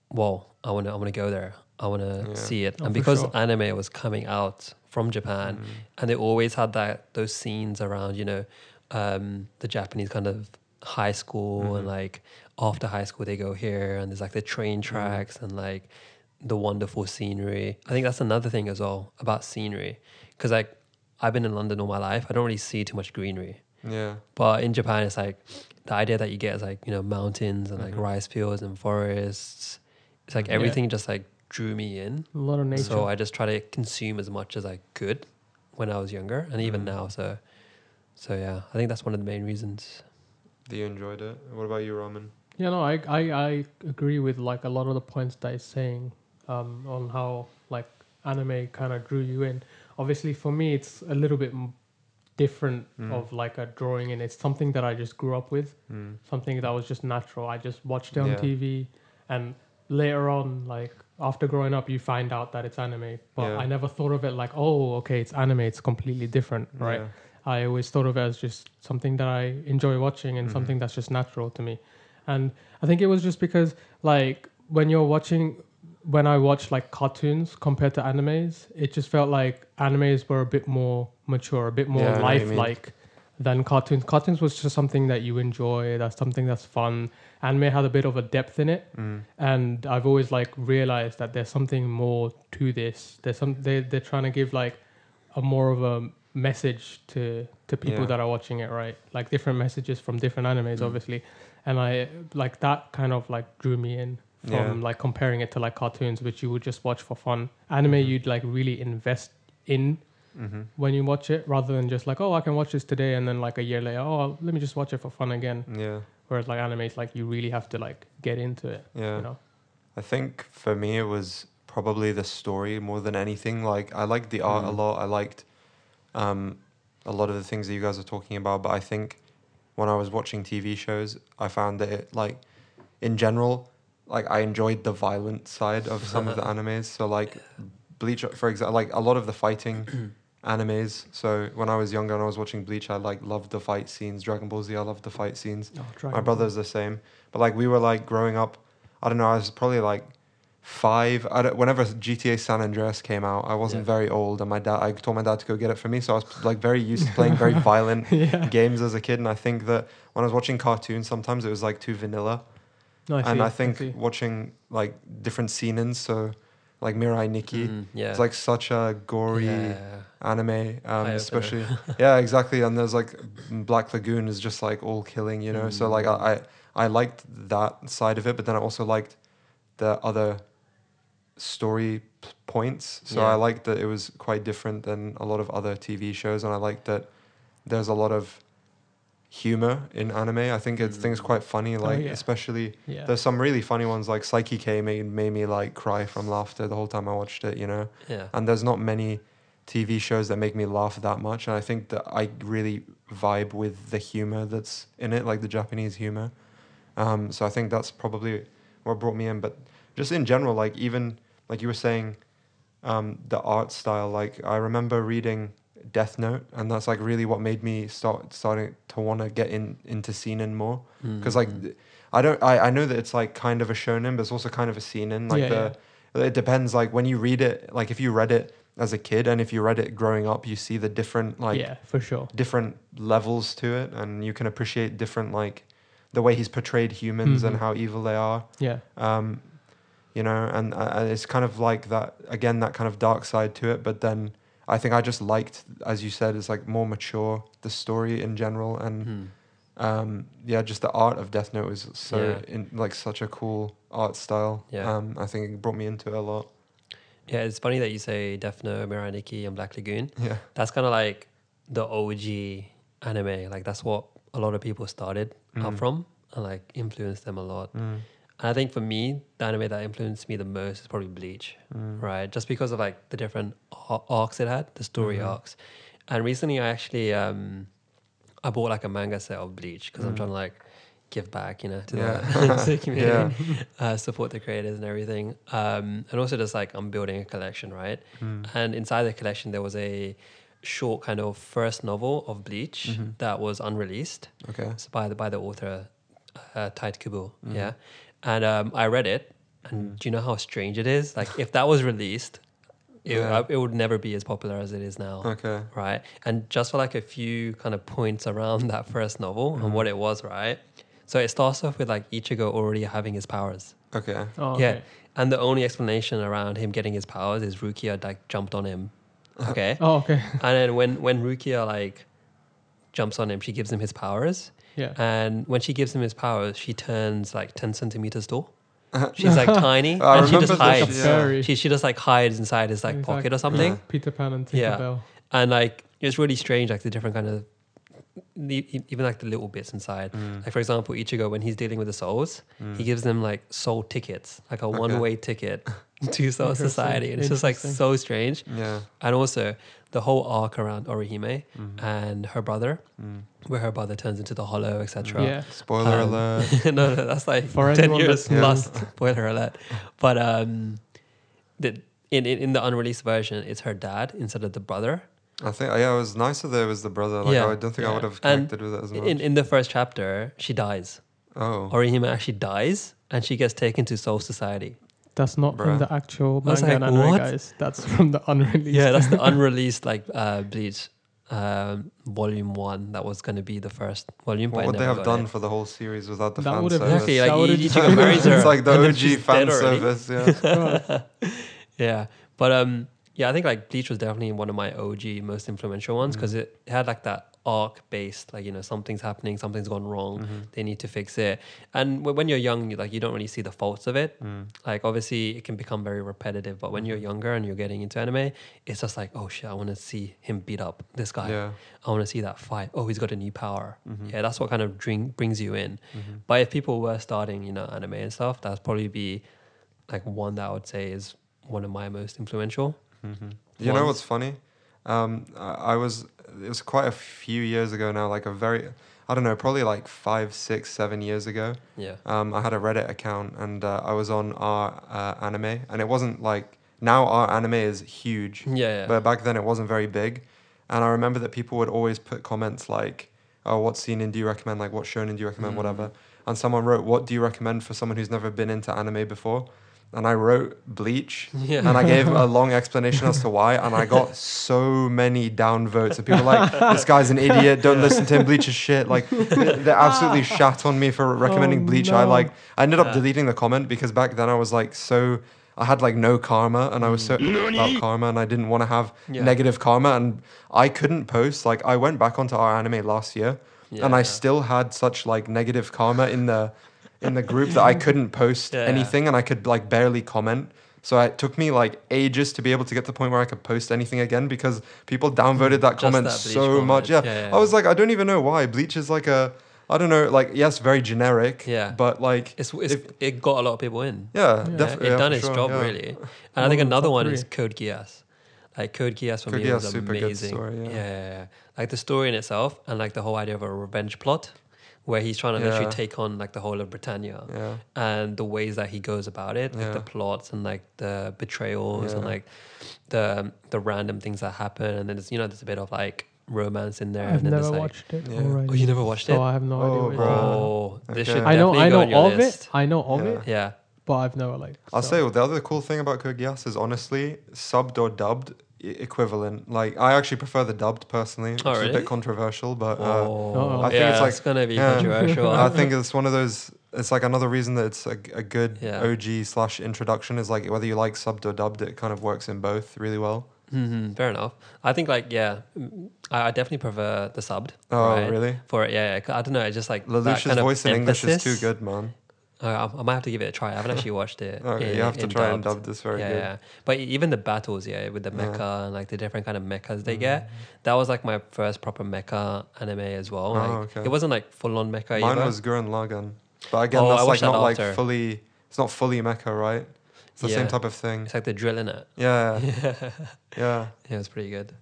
B: well, I want to I want to go there. I want to
C: Yeah.
B: see it,
D: Oh,
B: and because
D: sure.
B: anime was coming out from Japan,
C: Mm.
B: and they always had that those scenes around, you know, um, the Japanese kind of high school and
C: Mhm.
B: like after high school they go here and there's like the train tracks and like the wonderful scenery. I think that's another thing as well about scenery because like I've been in London all my life. I don't really see too much greenery.
C: Yeah.
B: But in Japan, it's like the idea that you get is like you know mountains and like
C: Mhm.
B: rice fields and forests. It's like
C: Mhm.
D: Yeah.
B: everything just like drew me in.
D: A lot of nature.
B: So I just try to consume as much as I could when I was younger, and even
C: Mm.
B: now. So, so yeah, I think that's one of the main reasons.
C: Do you enjoyed it. What about you, Ramin?
D: Yeah, no, I, I, I agree with like a lot of the points that he's saying um, on how like anime kind of drew you in. Obviously, for me, it's a little bit m- different
C: Mm.
D: of like a drawing, and it's something that I just grew up with,
C: Mm.
D: something that was just natural. I just watched it on
C: Yeah.
D: TV, and later on, like after growing up, you find out that it's anime. But
C: Yeah.
D: I never thought of it like, oh, okay, it's anime. It's completely different, right?
C: Yeah.
D: I always thought of it as just something that I enjoy watching and
C: Mhm.
D: something that's just natural to me. And I think it was just because, like, when you're watching, when I watch like cartoons compared to animes, it just felt like animes were a bit more mature, a bit more
C: Yeah, I know what you mean.
D: lifelike than cartoons. Cartoons was just something that you enjoy, that's something that's fun. Anime had a bit of a depth in it
C: Mm.
D: and I've always like realized that there's something more to this. There's some they they're trying to give like a more of a message to to people
C: Yeah.
D: that are watching it, right? Like different messages from different animes,
B: Mm.
D: obviously, and I like that kind of like drew me in from
C: Yeah.
D: like comparing it to like cartoons, which you would just watch for fun. Anime,
C: Mhm.
D: you'd like really invest in
C: hmm
D: when you watch it, rather than just like, oh, I can watch this today, and then like a year later, oh, let me just watch it for fun again.
C: Yeah.
D: Whereas like anime, it's like you really have to like get into it,
C: Yeah.
D: you know.
C: I think for me it was probably the story more than anything. Like I liked the art a
B: Mm.
C: lot. I liked um, a lot of the things that you guys are talking about. But I think when I was watching TV shows, I found that it like in general, like I enjoyed the violent side of some of the animes. So like Bleach, for example, like a lot of the fighting animes. So when I was younger and I was watching Bleach, I like loved the fight scenes. Dragon Ball Z, I loved the fight scenes
D: Oh,
C: my brother's the same but like we were like growing up i don't know i was probably like five I don't, whenever gta san andreas came out i wasn't
B: Yeah.
C: very old and my dad i told my dad to go get it for me so i was like very used to playing very violent
D: yeah.
C: games as a kid and i think that when i was watching cartoons sometimes it was like too vanilla
D: No, I
C: and
D: see,
C: i think
D: see.
C: watching like different scenens so like mirai nikki.
B: Mm, yeah,
C: it's like such a gory
B: Yeah.
C: anime um especially yeah exactly and there's like black lagoon is just like all killing you know? So like
B: Mm.
C: I, I i liked that side of it but then i also liked the other story points. So i liked that it was quite different than a lot of other tv shows and i liked that there's a lot of humor in anime i think it's things
B: Mm.
C: quite funny like
D: Oh, yeah.
C: especially
D: Yeah.
C: there's some really funny ones like Saiki K made, made me like cry from laughter the whole time i watched it you know
B: yeah.
C: and there's not many TV shows that make me laugh that much. And I think that I really vibe with the humor that's in it, like the Japanese humor. Um, so I think that's probably what brought me in. But just in general, like even like you were saying, um, the art style. Like I remember reading Death Note, and that's like really what made me start starting to want to get in into seinen more because like
B: Mm.
C: th- I don't I, I know that it's like kind of a shonen, but it's also kind of a seinen. Like
D: Yeah,
C: the it depends. Like when you read it, like if you read it as a kid and if you read it growing up, you see the different like
D: yeah, for sure.
C: different levels to it, and you can appreciate different like the way he's portrayed humans and
D: Mhm.
C: how evil they are.
D: Yeah,
C: Um, you know, and, uh, and it's kind of like that again, that kind of dark side to it. But then I think I just liked, as you said, it's like more mature the story in general, and
B: Mm.
C: um, yeah, just the art of Death Note was so
B: Yeah.
C: in like such a cool art style.
B: Yeah.
C: Um, I think it brought me into it a lot.
B: Yeah, it's funny that you say Death Note, Mirai Nikki, and Black Lagoon.
C: Yeah.
B: That's kind of like the OG anime. Like that's what a lot of people started up
C: Mm.
B: from and like influenced them a lot.
C: Mm.
B: And I think for me, the anime that influenced me the most is probably Bleach,
C: Mm.
B: right? Just because of like the different arcs it had, the story
C: Mhm.
B: arcs. And recently, I actually um, I bought like a manga set of Bleach because I'm
C: Mm.
B: trying to like give back, you know, to
C: Yeah.
B: the, to the community,
C: Yeah.
B: uh, support the creators and everything. Um, and also just like I'm building a collection, right?
C: Mm.
B: And inside the collection, there was a short kind of first novel of Bleach
C: Mhm.
B: that was unreleased.
C: Okay.
B: It's by the by the author uh, Tite Kubo.
C: Mhm.
B: Yeah, and um, I read it, and
C: Mm.
B: do you know how strange it is? Like if that was released, it,
C: Yeah.
B: uh, it would never be as popular as it is now.
C: Okay.
B: Right, and just for like a few kind of points around that first novel
C: Mhm.
B: and what it was, right? So it starts off with like Ichigo already having his powers.
C: Okay.
D: Oh,
B: Yeah.
D: okay.
B: And the only explanation around him getting his powers is Rukia like jumped on him. Okay.
D: Oh, okay.
B: and then when when Rukia like jumps on him, she gives him his powers.
D: Yeah.
B: And when she gives him his powers, she turns like ten centimeters tall. Uh-huh. She's like tiny,
C: I
B: and she
C: remember
B: just
C: this,
B: hides.
C: yeah.
D: fairy.
B: She she just like hides inside his like
D: Exactly.
B: pocket or something.
C: Yeah.
D: Peter Pan and
B: Yeah.
D: Tinkerbell.
B: And like it's really strange, like the different kind of the, e- even like the little bits inside.
C: Mm.
B: Like for example, Ichigo when he's dealing with the souls,
C: Mm.
B: he gives them like soul tickets, like a
C: Okay.
B: one way ticket to Soul Society, and it's just like so strange.
C: Yeah.
B: And also the whole arc around Orihime
C: Mm.
B: and her brother,
C: Mm.
B: where her brother turns into the Hollow, etc.
D: Yeah.
C: Spoiler
B: Um,
C: alert.
B: no, no, that's like
D: For
B: ten
D: anyone
B: years
C: that's-
B: plus. Spoiler alert. But um, the in, in in the unreleased version, it's her dad instead of the brother.
C: I think yeah, it was nicer there it was the brother. Like
B: Yeah,
C: I don't think I would have
B: And
C: connected with it as much.
B: In in the first chapter, she dies.
C: oh.
B: Orihime actually dies, and she gets taken to Soul Society.
D: That's not
C: Bruh.
D: from the actual
B: I was
D: manga and
B: like,
D: anime,
B: what?
D: guys. That's from the unreleased.
B: Yeah, that's the unreleased like uh, Bleach um, volume one. That was going to be the first volume.
C: What
B: but I
C: would they have done
B: it.
C: for the whole series without the
D: That
C: fan service?
B: Exactly,
D: That
B: like
D: would've
B: Ichigo
D: just-
B: marries her.
C: it's like the OG
B: she's
C: fan service. Yeah.
B: Yeah, but um, yeah, I think like Bleach was definitely one of my OG most influential ones because it had like that arc based, like you know something's happening, something's gone wrong,
C: Mm-hmm.
B: they need to fix it. And when you're young, you like you don't really see the faults of it.
C: Mm.
B: Like obviously it can become very repetitive, but when you're
C: Mm-hmm.
B: younger and you're getting into anime, it's just like oh shit, I want to see him beat up this guy.
C: Yeah.
B: I want to see that fight. Oh, he's got a new power.
C: Mm-hmm.
B: Yeah, that's what kind of drink brings you in. But if people were starting, you know, anime and stuff, that'd probably be like one that I would say is one of my most influential.
C: You know what's funny? Um, I, I was it was quite a few years ago now. Like a very I don't know, probably like five, six, seven years ago.
B: Yeah.
C: Um, I had a Reddit account and uh, I was on our uh, anime, and it wasn't like now r/anime is huge,
B: Yeah, yeah.
C: but back then it wasn't very big. And I remember that people would always put comments like, "Oh, what scene do you recommend? Like, what shonen do you recommend?
B: Mm.
C: Whatever." And someone wrote, "What do you recommend for someone who's never been into anime before?" And I wrote Bleach,
B: Yeah.
C: and I gave a long explanation as to why, and I got so many down votes. And people like, "This guy's an idiot. Don't listen to him. Bleach is shit." Like, they they absolutely shat on me for recommending
D: Oh,
C: Bleach. I like, I ended up
B: Yeah.
C: deleting the comment because back then I was like so. I had like no karma, and I was so about karma, and I didn't want to have
B: Mm. Yeah.
C: negative karma, and I couldn't post. Like, I went back onto r/anime last year, and I
B: Yeah.
C: still had such like negative karma in the in the group that I couldn't post
B: Yeah.
C: anything, and I could like barely comment. So it took me like ages to be able to get to the point where I could post anything again because people downvoted mm, that
B: Just
C: comment
B: that
C: so
B: comment.
C: much. Yeah.
B: Yeah, yeah,
C: I was like, I don't even know why. Bleach is like a, I don't know, like yes, very generic.
B: Yeah.
C: But like,
B: It's, it's
C: if-
B: it got a lot of people in.
C: yeah,
D: Yeah.
C: Definitely.
B: it done its
C: sure,
B: job really. And
D: One
B: I think another one
D: three.
B: is Code Geass. Like Code Geass for
C: Code
B: me
C: Geass,
B: was amazing.
C: story, yeah,
B: yeah. Like the story in itself and like the whole idea of a revenge plot where he's trying to literally take on like the whole of Britannia.
C: Yeah.
B: and the ways that he goes about it, like
C: Yeah.
B: the plots and like the betrayals and like the um, the random things that happen, and then there's you know there's a bit of like romance in there.
D: I've
B: and then
D: never
B: like,
D: watched it
C: Yeah.
D: already.
B: Oh, you never watched it?
D: So I have no
C: Oh,
D: idea. what it is.
C: bro.
B: Oh, this
C: Okay.
B: should
D: I know, I know
B: on your
D: of
B: list.
D: it. I know of
C: Yeah.
D: it,
B: Yeah,
D: but I've never like.
C: I'll
D: so-
C: say well, the other cool thing about Code Geass is honestly subbed or dubbed equivalent. Like I actually prefer the dubbed personally, which
B: Oh,
C: is a bit controversial, but uh,
B: oh,
D: I
C: think
B: yeah,
C: it's like-
B: it's gonna be
C: yeah.
B: controversial.
C: I think it's one of those. It's like another reason that it's a, a good
B: Yeah.
C: OG slash introduction is like whether you like subbed or dubbed, it kind of works in both really well.
B: Mhm, fair enough. I think like yeah, mm, I, I definitely prefer the subbed.
C: Oh,
B: right?
C: really?
B: For it, yeah, yeah. 'cause I don't know. It's just like that
C: Lelouch's
B: kind of
C: voice in English is too good, man.
B: Uh, I, I might have to give it a try. I haven't actually watched it.
C: Okay,
B: in-
C: you have to try and dub this very
B: yeah,
C: good.
B: yeah. But even the battles, yeah, with the
C: Yeah. Mm.
B: mecha and like the different kind of mechas they get, that was like my first proper mecha anime as well.
C: Oh,
B: Like,
C: okay.
B: It wasn't like full on mecha
C: Mine
B: either.
C: was Gurren Lagann, but again,
B: Oh, I
C: that's like
B: watched that
C: not like
B: after.
C: fully. It's not fully mecha, right? It's the
B: Yeah.
C: same type of thing.
B: It's like the drill in it.
C: Yeah, yeah.
B: Yeah, it's pretty good.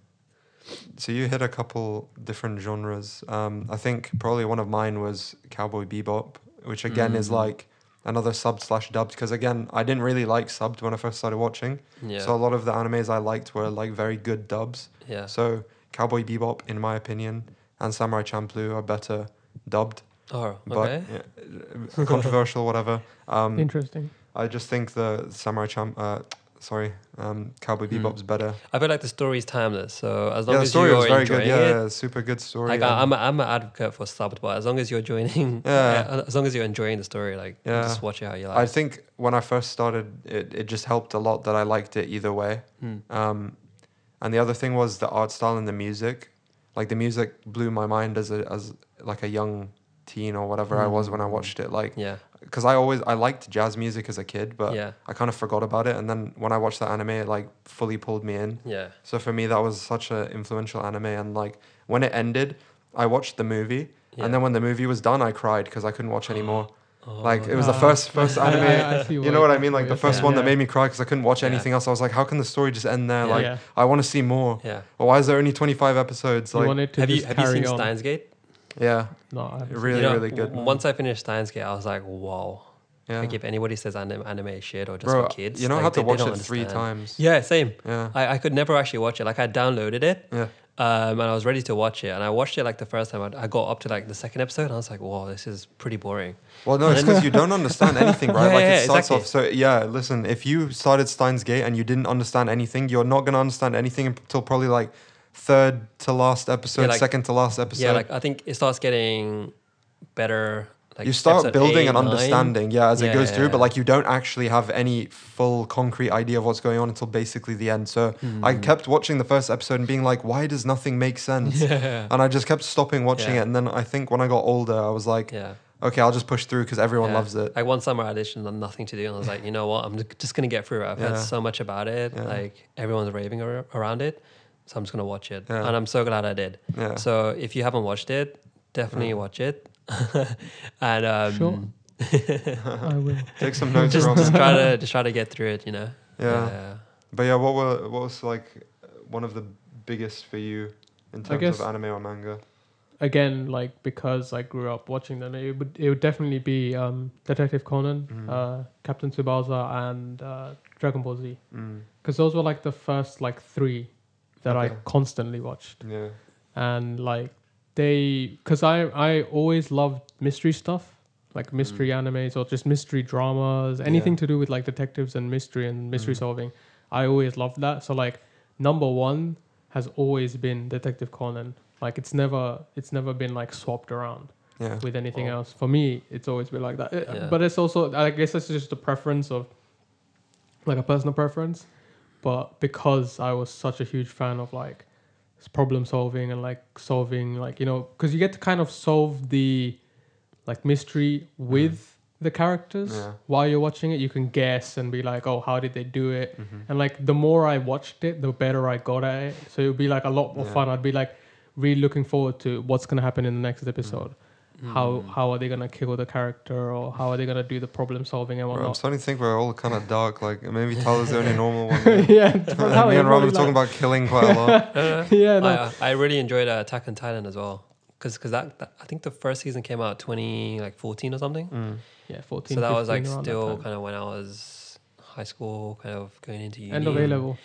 C: So you hit a couple different genres. Um, I think probably one of mine was Cowboy Bebop, which again is
B: Mhm.
C: like another sub slash dubbed. Because again, I didn't really like subbed when I first started watching.
B: Yeah.
C: So a lot of the animes I liked were like very good dubs.
B: yeah.
C: So Cowboy Bebop, in my opinion, and Samurai Champloo are better dubbed.
B: oh,
C: But
B: okay.
C: yeah, controversial, whatever. Um,
D: Interesting.
C: I just think the Samurai Champ, uh, sorry, um, Cowboy
B: Hmm.
C: Bebop's better.
B: I feel like the story is timeless. So as long
C: Yeah, the
B: as
C: story
B: you're
C: was very
B: enjoying
C: good. Yeah,
B: it,
C: yeah, super good story.
B: like I, I'm, a, I'm an advocate for subbed, but as long as you're joining,
C: Yeah.
B: as long as you're enjoying the story, like
C: Yeah.
B: just watch it how you like.
C: I think when I first started, it, it just helped a lot that I liked it either way.
B: Hmm.
C: Um, and the other thing was the art style and the music. Like the music blew my mind as a as like a young teen or whatever I was when I
B: Mm.
C: watched it. Like
B: Yeah,
C: because I always I liked jazz music as a kid, but
B: yeah,
C: I kind of forgot about it. And then when I watched that anime, it like fully pulled me in.
B: yeah.
C: So for me, that was such an influential anime. And like when it ended, I watched the movie,
B: yeah.
C: and then when the movie was done, I cried because I couldn't watch anymore.
B: Oh,
C: like it was the first first anime.
D: I- I see
C: you know what I mean? Like the first
B: saying.
C: one that made me cry because I couldn't watch
B: Yeah.
C: anything else. I was like, how can the story just end there?
B: Yeah.
C: Like
D: yeah.
C: I want to see more.
B: yeah.
C: Or why is there only twenty five episodes?
D: you
C: Like
D: wanted to
B: Have you have you seen
D: on.
B: Steins Gate?
C: Yeah,
D: No, I haven't
C: Really,
B: you know,
C: really good.
B: w- Once I finished Steins Gate, I was like, wow.
C: yeah.
B: Like if anybody says anime, anime shit or just
C: Bro,
B: for kids,
C: you know
B: like,
C: have to
B: they- they
C: watch
B: don't
C: it three
B: understand.
C: times.
B: Yeah, same.
C: Yeah,
B: I, I could never actually watch it. Like I downloaded it,
C: yeah.
B: um, and I was ready to watch it, and I watched it like the first time. I, I got up to like the second episode, and I was like, "Wow, this is pretty boring."
C: Well, no, it's because you don't understand anything, right?
B: Yeah,
C: like
B: yeah,
C: it starts
B: exactly.
C: off. So yeah, listen, if you started Steins Gate and you didn't understand anything, you're not gonna understand anything until probably like third to last episode,
B: like-
C: second to last episode.
B: yeah, like I think it starts getting better. Like
C: you start building
B: eight,
C: an
B: nine.
C: understanding, yeah, as it goes
B: yeah,
C: through, but like you don't actually have any full concrete idea of what's going on until basically the end. So I
B: Hmm.
C: kept watching the first episode and being like, why does nothing make sense?
B: Yeah.
C: And I just kept stopping watching
B: Yeah.
C: it. And then I think when I got older, I was like,
B: Yeah.
C: okay, I'll just push through because everyone
B: Yeah.
C: loves it.
B: Like one summer I had nothing to do, and I was like, you know what? I'm just gonna get through it. I've
C: Yeah.
B: heard so much about it.
C: Yeah.
B: Like everyone's raving ar- around it, so I'm just gonna watch it,
C: Yeah.
B: and I'm so glad I did.
C: Yeah.
B: So if you haven't watched it, definitely
C: Yeah.
B: watch it. and um,
D: Sure. I will.
C: Take some notes,
B: just, just try to just try to get through it. You know.
C: Yeah. But yeah, what were what was like uh, one of the biggest for you in terms
D: guess-
C: of anime or manga?
D: Again, like because I grew up watching them, it would it would definitely be um, Detective Conan,
C: Mhm.
D: uh, Captain Tsubasa, and uh, Dragon Ball Z.
C: Mm.
D: Because those were like the first like three that I constantly watched,
C: Yeah.
D: and like they, because I I always loved mystery stuff, like mystery animes or just mystery dramas, anything
C: Yeah.
D: to do with like detectives and mystery and mystery
C: Mhm.
D: solving. I always loved that. So like number one has always been Detective Conan. Like it's never it's never been like swapped around
C: Yeah.
D: with anything
B: Oh.
D: else. For me, it's always been like that. Uh,
B: Yeah.
D: But it's also I guess it's just a preference of like a personal preference. But because I was such a huge fan of like problem solving and like solving like you know because you get to kind of solve the like mystery with the characters
C: Yeah.
D: while you're watching it you can guess and be like oh how did they do it
C: Mhm.
D: and like the more I watched it, the better I got at it. So it would be like a lot more
C: Yeah.
D: fun. I'd be like really looking forward to what's gonna happen in the next episode. How
B: Mm.
D: how are they gonna kill the character or how are they gonna do the problem solving and
C: Bro, I'm starting to think we're all kind of dark. Like maybe Tyler's the only normal one.
D: yeah,
C: Me and Rob
D: everybody
C: are talking about killing quite a lot.
B: Uh,
D: yeah, no.
B: I, uh, I really enjoyed uh, Attack on Titan as well, because that, that I think the first season came out twenty like fourteen or something.
C: Mm.
D: yeah, fourteen.
B: so that was like still kind of when I was high school, kind of going into uni.
D: end of A level.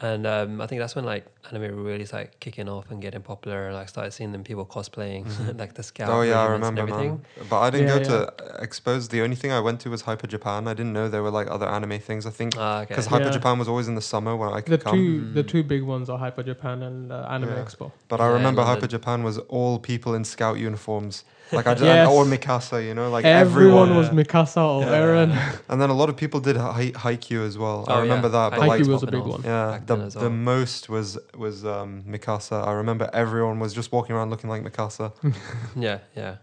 B: And um, I think that's when like anime really started kicking off and getting popular. And like started seeing them people cosplaying like the scout.
C: Oh yeah, I remember,
B: everything.
C: man. But I didn't
D: Yeah,
C: go to expose. The only thing I went to was Hyper Japan. I didn't know there were like other anime things. I think
B: Ah, okay.
C: because Hyper
D: Yeah.
C: Japan was always in the summer when I
D: The
C: could come.
D: two the
B: Mm.
D: two big ones are Hyper Japan and uh, Anime
C: Yeah.
D: Expo.
C: But I
B: Yeah,
C: remember Hyper Japan was all people in scout uniforms, like I just,
D: Yes.
C: or Mikasa, you know, like
D: everyone,
C: everyone.
D: was
B: Yeah.
D: Mikasa or
B: Yeah.
D: Eren.
C: And then a lot of people did Hai- Haikyuu as well.
B: Oh,
C: I remember
B: yeah.
C: that, but
B: Haikyuu
C: like
D: was a big one.
C: Yeah, the
B: then as
C: the most was was um, Mikasa. I remember everyone was just walking around looking like Mikasa.
B: yeah, yeah.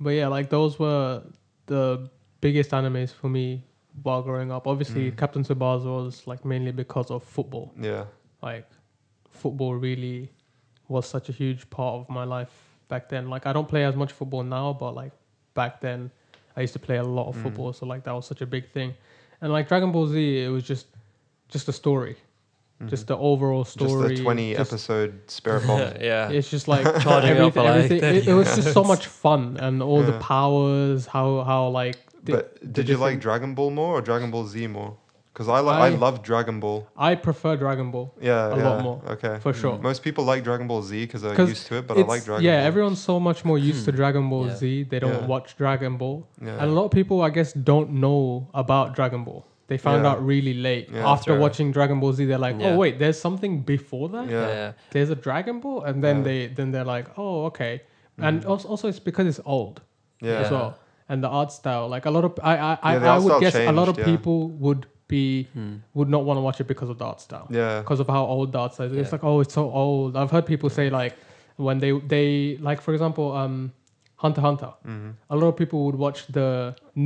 D: But yeah, like those were the biggest animes for me while growing up. Obviously,
C: Mm.
D: Captain Tsubasa was like mainly because of football.
C: Yeah,
D: Like football really was such a huge part of my life back then. Like I don't play as much football now, but like back then I used to play a lot of
C: Mm.
D: football, so like that was such a big thing. And like Dragon Ball Z, it was just just a story. Just
C: Mhm.
D: the overall story.
C: just the twenty
D: just-
C: episode Spirit Bomb.
B: yeah.
D: It's just like
B: Charging up for,
D: everything.
B: like.
D: It, it was just so much fun, and all the powers. How how like. the-
C: but
D: the
C: did you like Dragon Ball more or Dragon Ball Z more? Because I li- I,
D: I-
C: love Dragon Ball.
D: I prefer Dragon Ball
C: Yeah,
D: A
C: yeah.
D: lot more,
C: Okay.
D: for sure.
C: Most people like Dragon Ball Z because they're
D: 'Cause
C: used to it, but I like Dragon Ball.
D: yeah,
C: Ball.
D: everyone's so much more used to hmm. Dragon Ball
B: Yeah.
D: Z. They don't
C: Yeah.
D: watch Dragon Ball,
C: Yeah.
D: and a lot of people, I guess, don't know about Dragon Ball. they found
C: Yeah.
D: out really late
C: Yeah.
D: after
B: After-
D: watching Dragon Ball Z. They're like, oh,
B: Yeah.
D: oh wait, there's something before that.
C: Yeah.
B: yeah.
D: There's a Dragon Ball, and then
C: Yeah.
D: they then they're like, oh okay, mm. and also, also it's because it's old
C: Yeah.
D: as well, and the art style. Like a lot of I I, I,
C: Yeah, the
D: I would
C: style
D: guess a lot of people would be would not want to watch it because of the art style.
C: Yeah.
D: Because of how old the art style is. It's
B: Yeah.
D: like, oh, it's so old. I've heard people say like when they they like for example, um, Hunter Hunter.
C: Mm-hmm.
D: A lot of people would watch the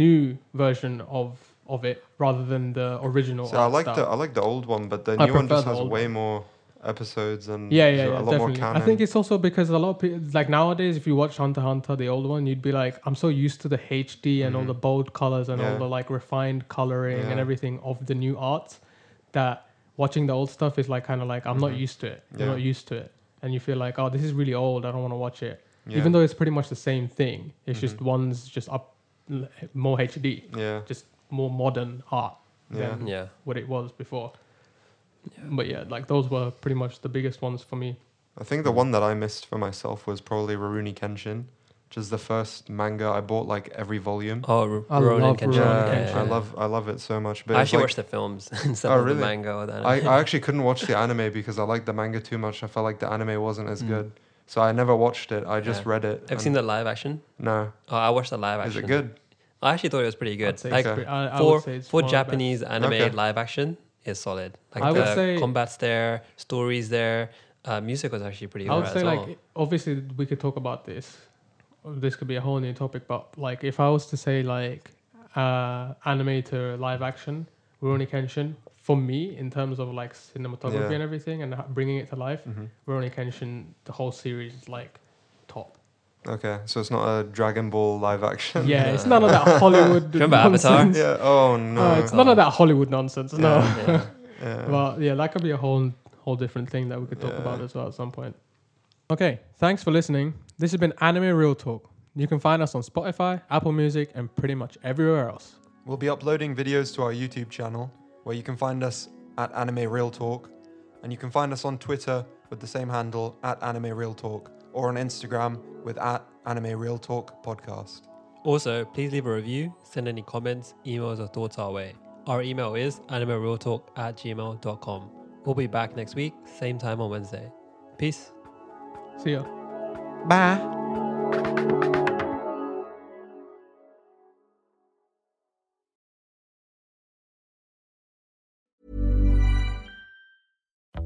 D: new version of of it rather than the original.
C: So I like the. I like the old one, but the new one just has way
D: one.
C: more episodes and
D: Yeah,
C: there's
D: yeah,
C: a
D: yeah,
C: lot more canon.
D: I think it's also because a lot of people, like nowadays, if you watch Hunter Hunter, the old one, you'd be like, I'm so used to the HD and all the bold colors and all
C: Mm-hmm.
D: The like refined coloring and everything of the new art that watching the old stuff is like kind of like, I'm not used to it. You're
C: Mm-hmm. Yeah.
D: not used to it. And you feel like, oh, this is really old. I don't want to watch it.
C: Yeah. Mm-hmm.
D: Even though it's pretty much the same thing. It's just one's just up more HD,
C: yeah,
D: just more modern art
C: Yeah.
D: than
B: Yeah.
D: what it was before. But yeah, like those were pretty much the biggest ones for me.
C: I think the one that I missed for myself was probably Rurouni Kenshin, which is the first manga I bought like every volume.
B: Oh, R-
D: I
B: Rurouni
D: love
B: Kenshin.
C: yeah,
D: Rurouni Kenshin.
C: I love I love it so much. But
B: I actually
C: like-
B: watched the films instead
C: Oh,
B: of the manga or the.
C: I, I actually couldn't watch the anime because I liked the manga too much. I felt like the anime wasn't as
D: Mm.
C: good. So I never watched it. I just
B: Yeah.
C: read it.
B: Have you seen the live action?
C: No.
B: Oh, I watched the live action.
C: Is it good?
B: I actually thought it was pretty good. Like
D: it's
C: Okay.
D: pretty- I, I
B: for
D: would say it's
B: for
D: one of the best.
B: Japanese anime
C: Okay.
B: live action is solid. Like
D: I
B: the
D: would say-
B: combat's there, stories there, uh, music was actually pretty good.
D: I would say
B: well.
D: like obviously we could talk about this. This could be a whole new topic, but like if I was to say like uh, anime to live action, Rurouni Kenshin for me in terms of like cinematography
C: Yeah.
D: and everything and bringing it to life,
C: hmm
D: Rurouni Kenshin the whole series is like.
C: Okay, so it's not a Dragon Ball live action.
D: Yeah, it's none of that Hollywood.
B: Remember Avatar?
D: nonsense.
C: yeah. Oh no.
D: Uh, it's none of that Hollywood nonsense. No.
B: yeah.
C: Yeah.
D: Well, yeah, that could be a whole whole different thing that we could talk
C: Yeah.
D: about as well at some point. Okay, thanks for listening. This has been Anime Real Talk. You can find us on Spotify, Apple Music, and pretty much everywhere else.
C: We'll be uploading videos to our YouTube channel, where you can find us at Anime Real Talk, and you can find us on Twitter with the same handle at Anime Real Talk, or on Instagram with at Anime Real Talk Podcast.
B: Also, please leave a review, send any comments, emails, or thoughts our way. Our email is animerealtalk at gmail.com. We'll be back next week, same time on Wednesday. Peace.
D: See ya.
C: Bye.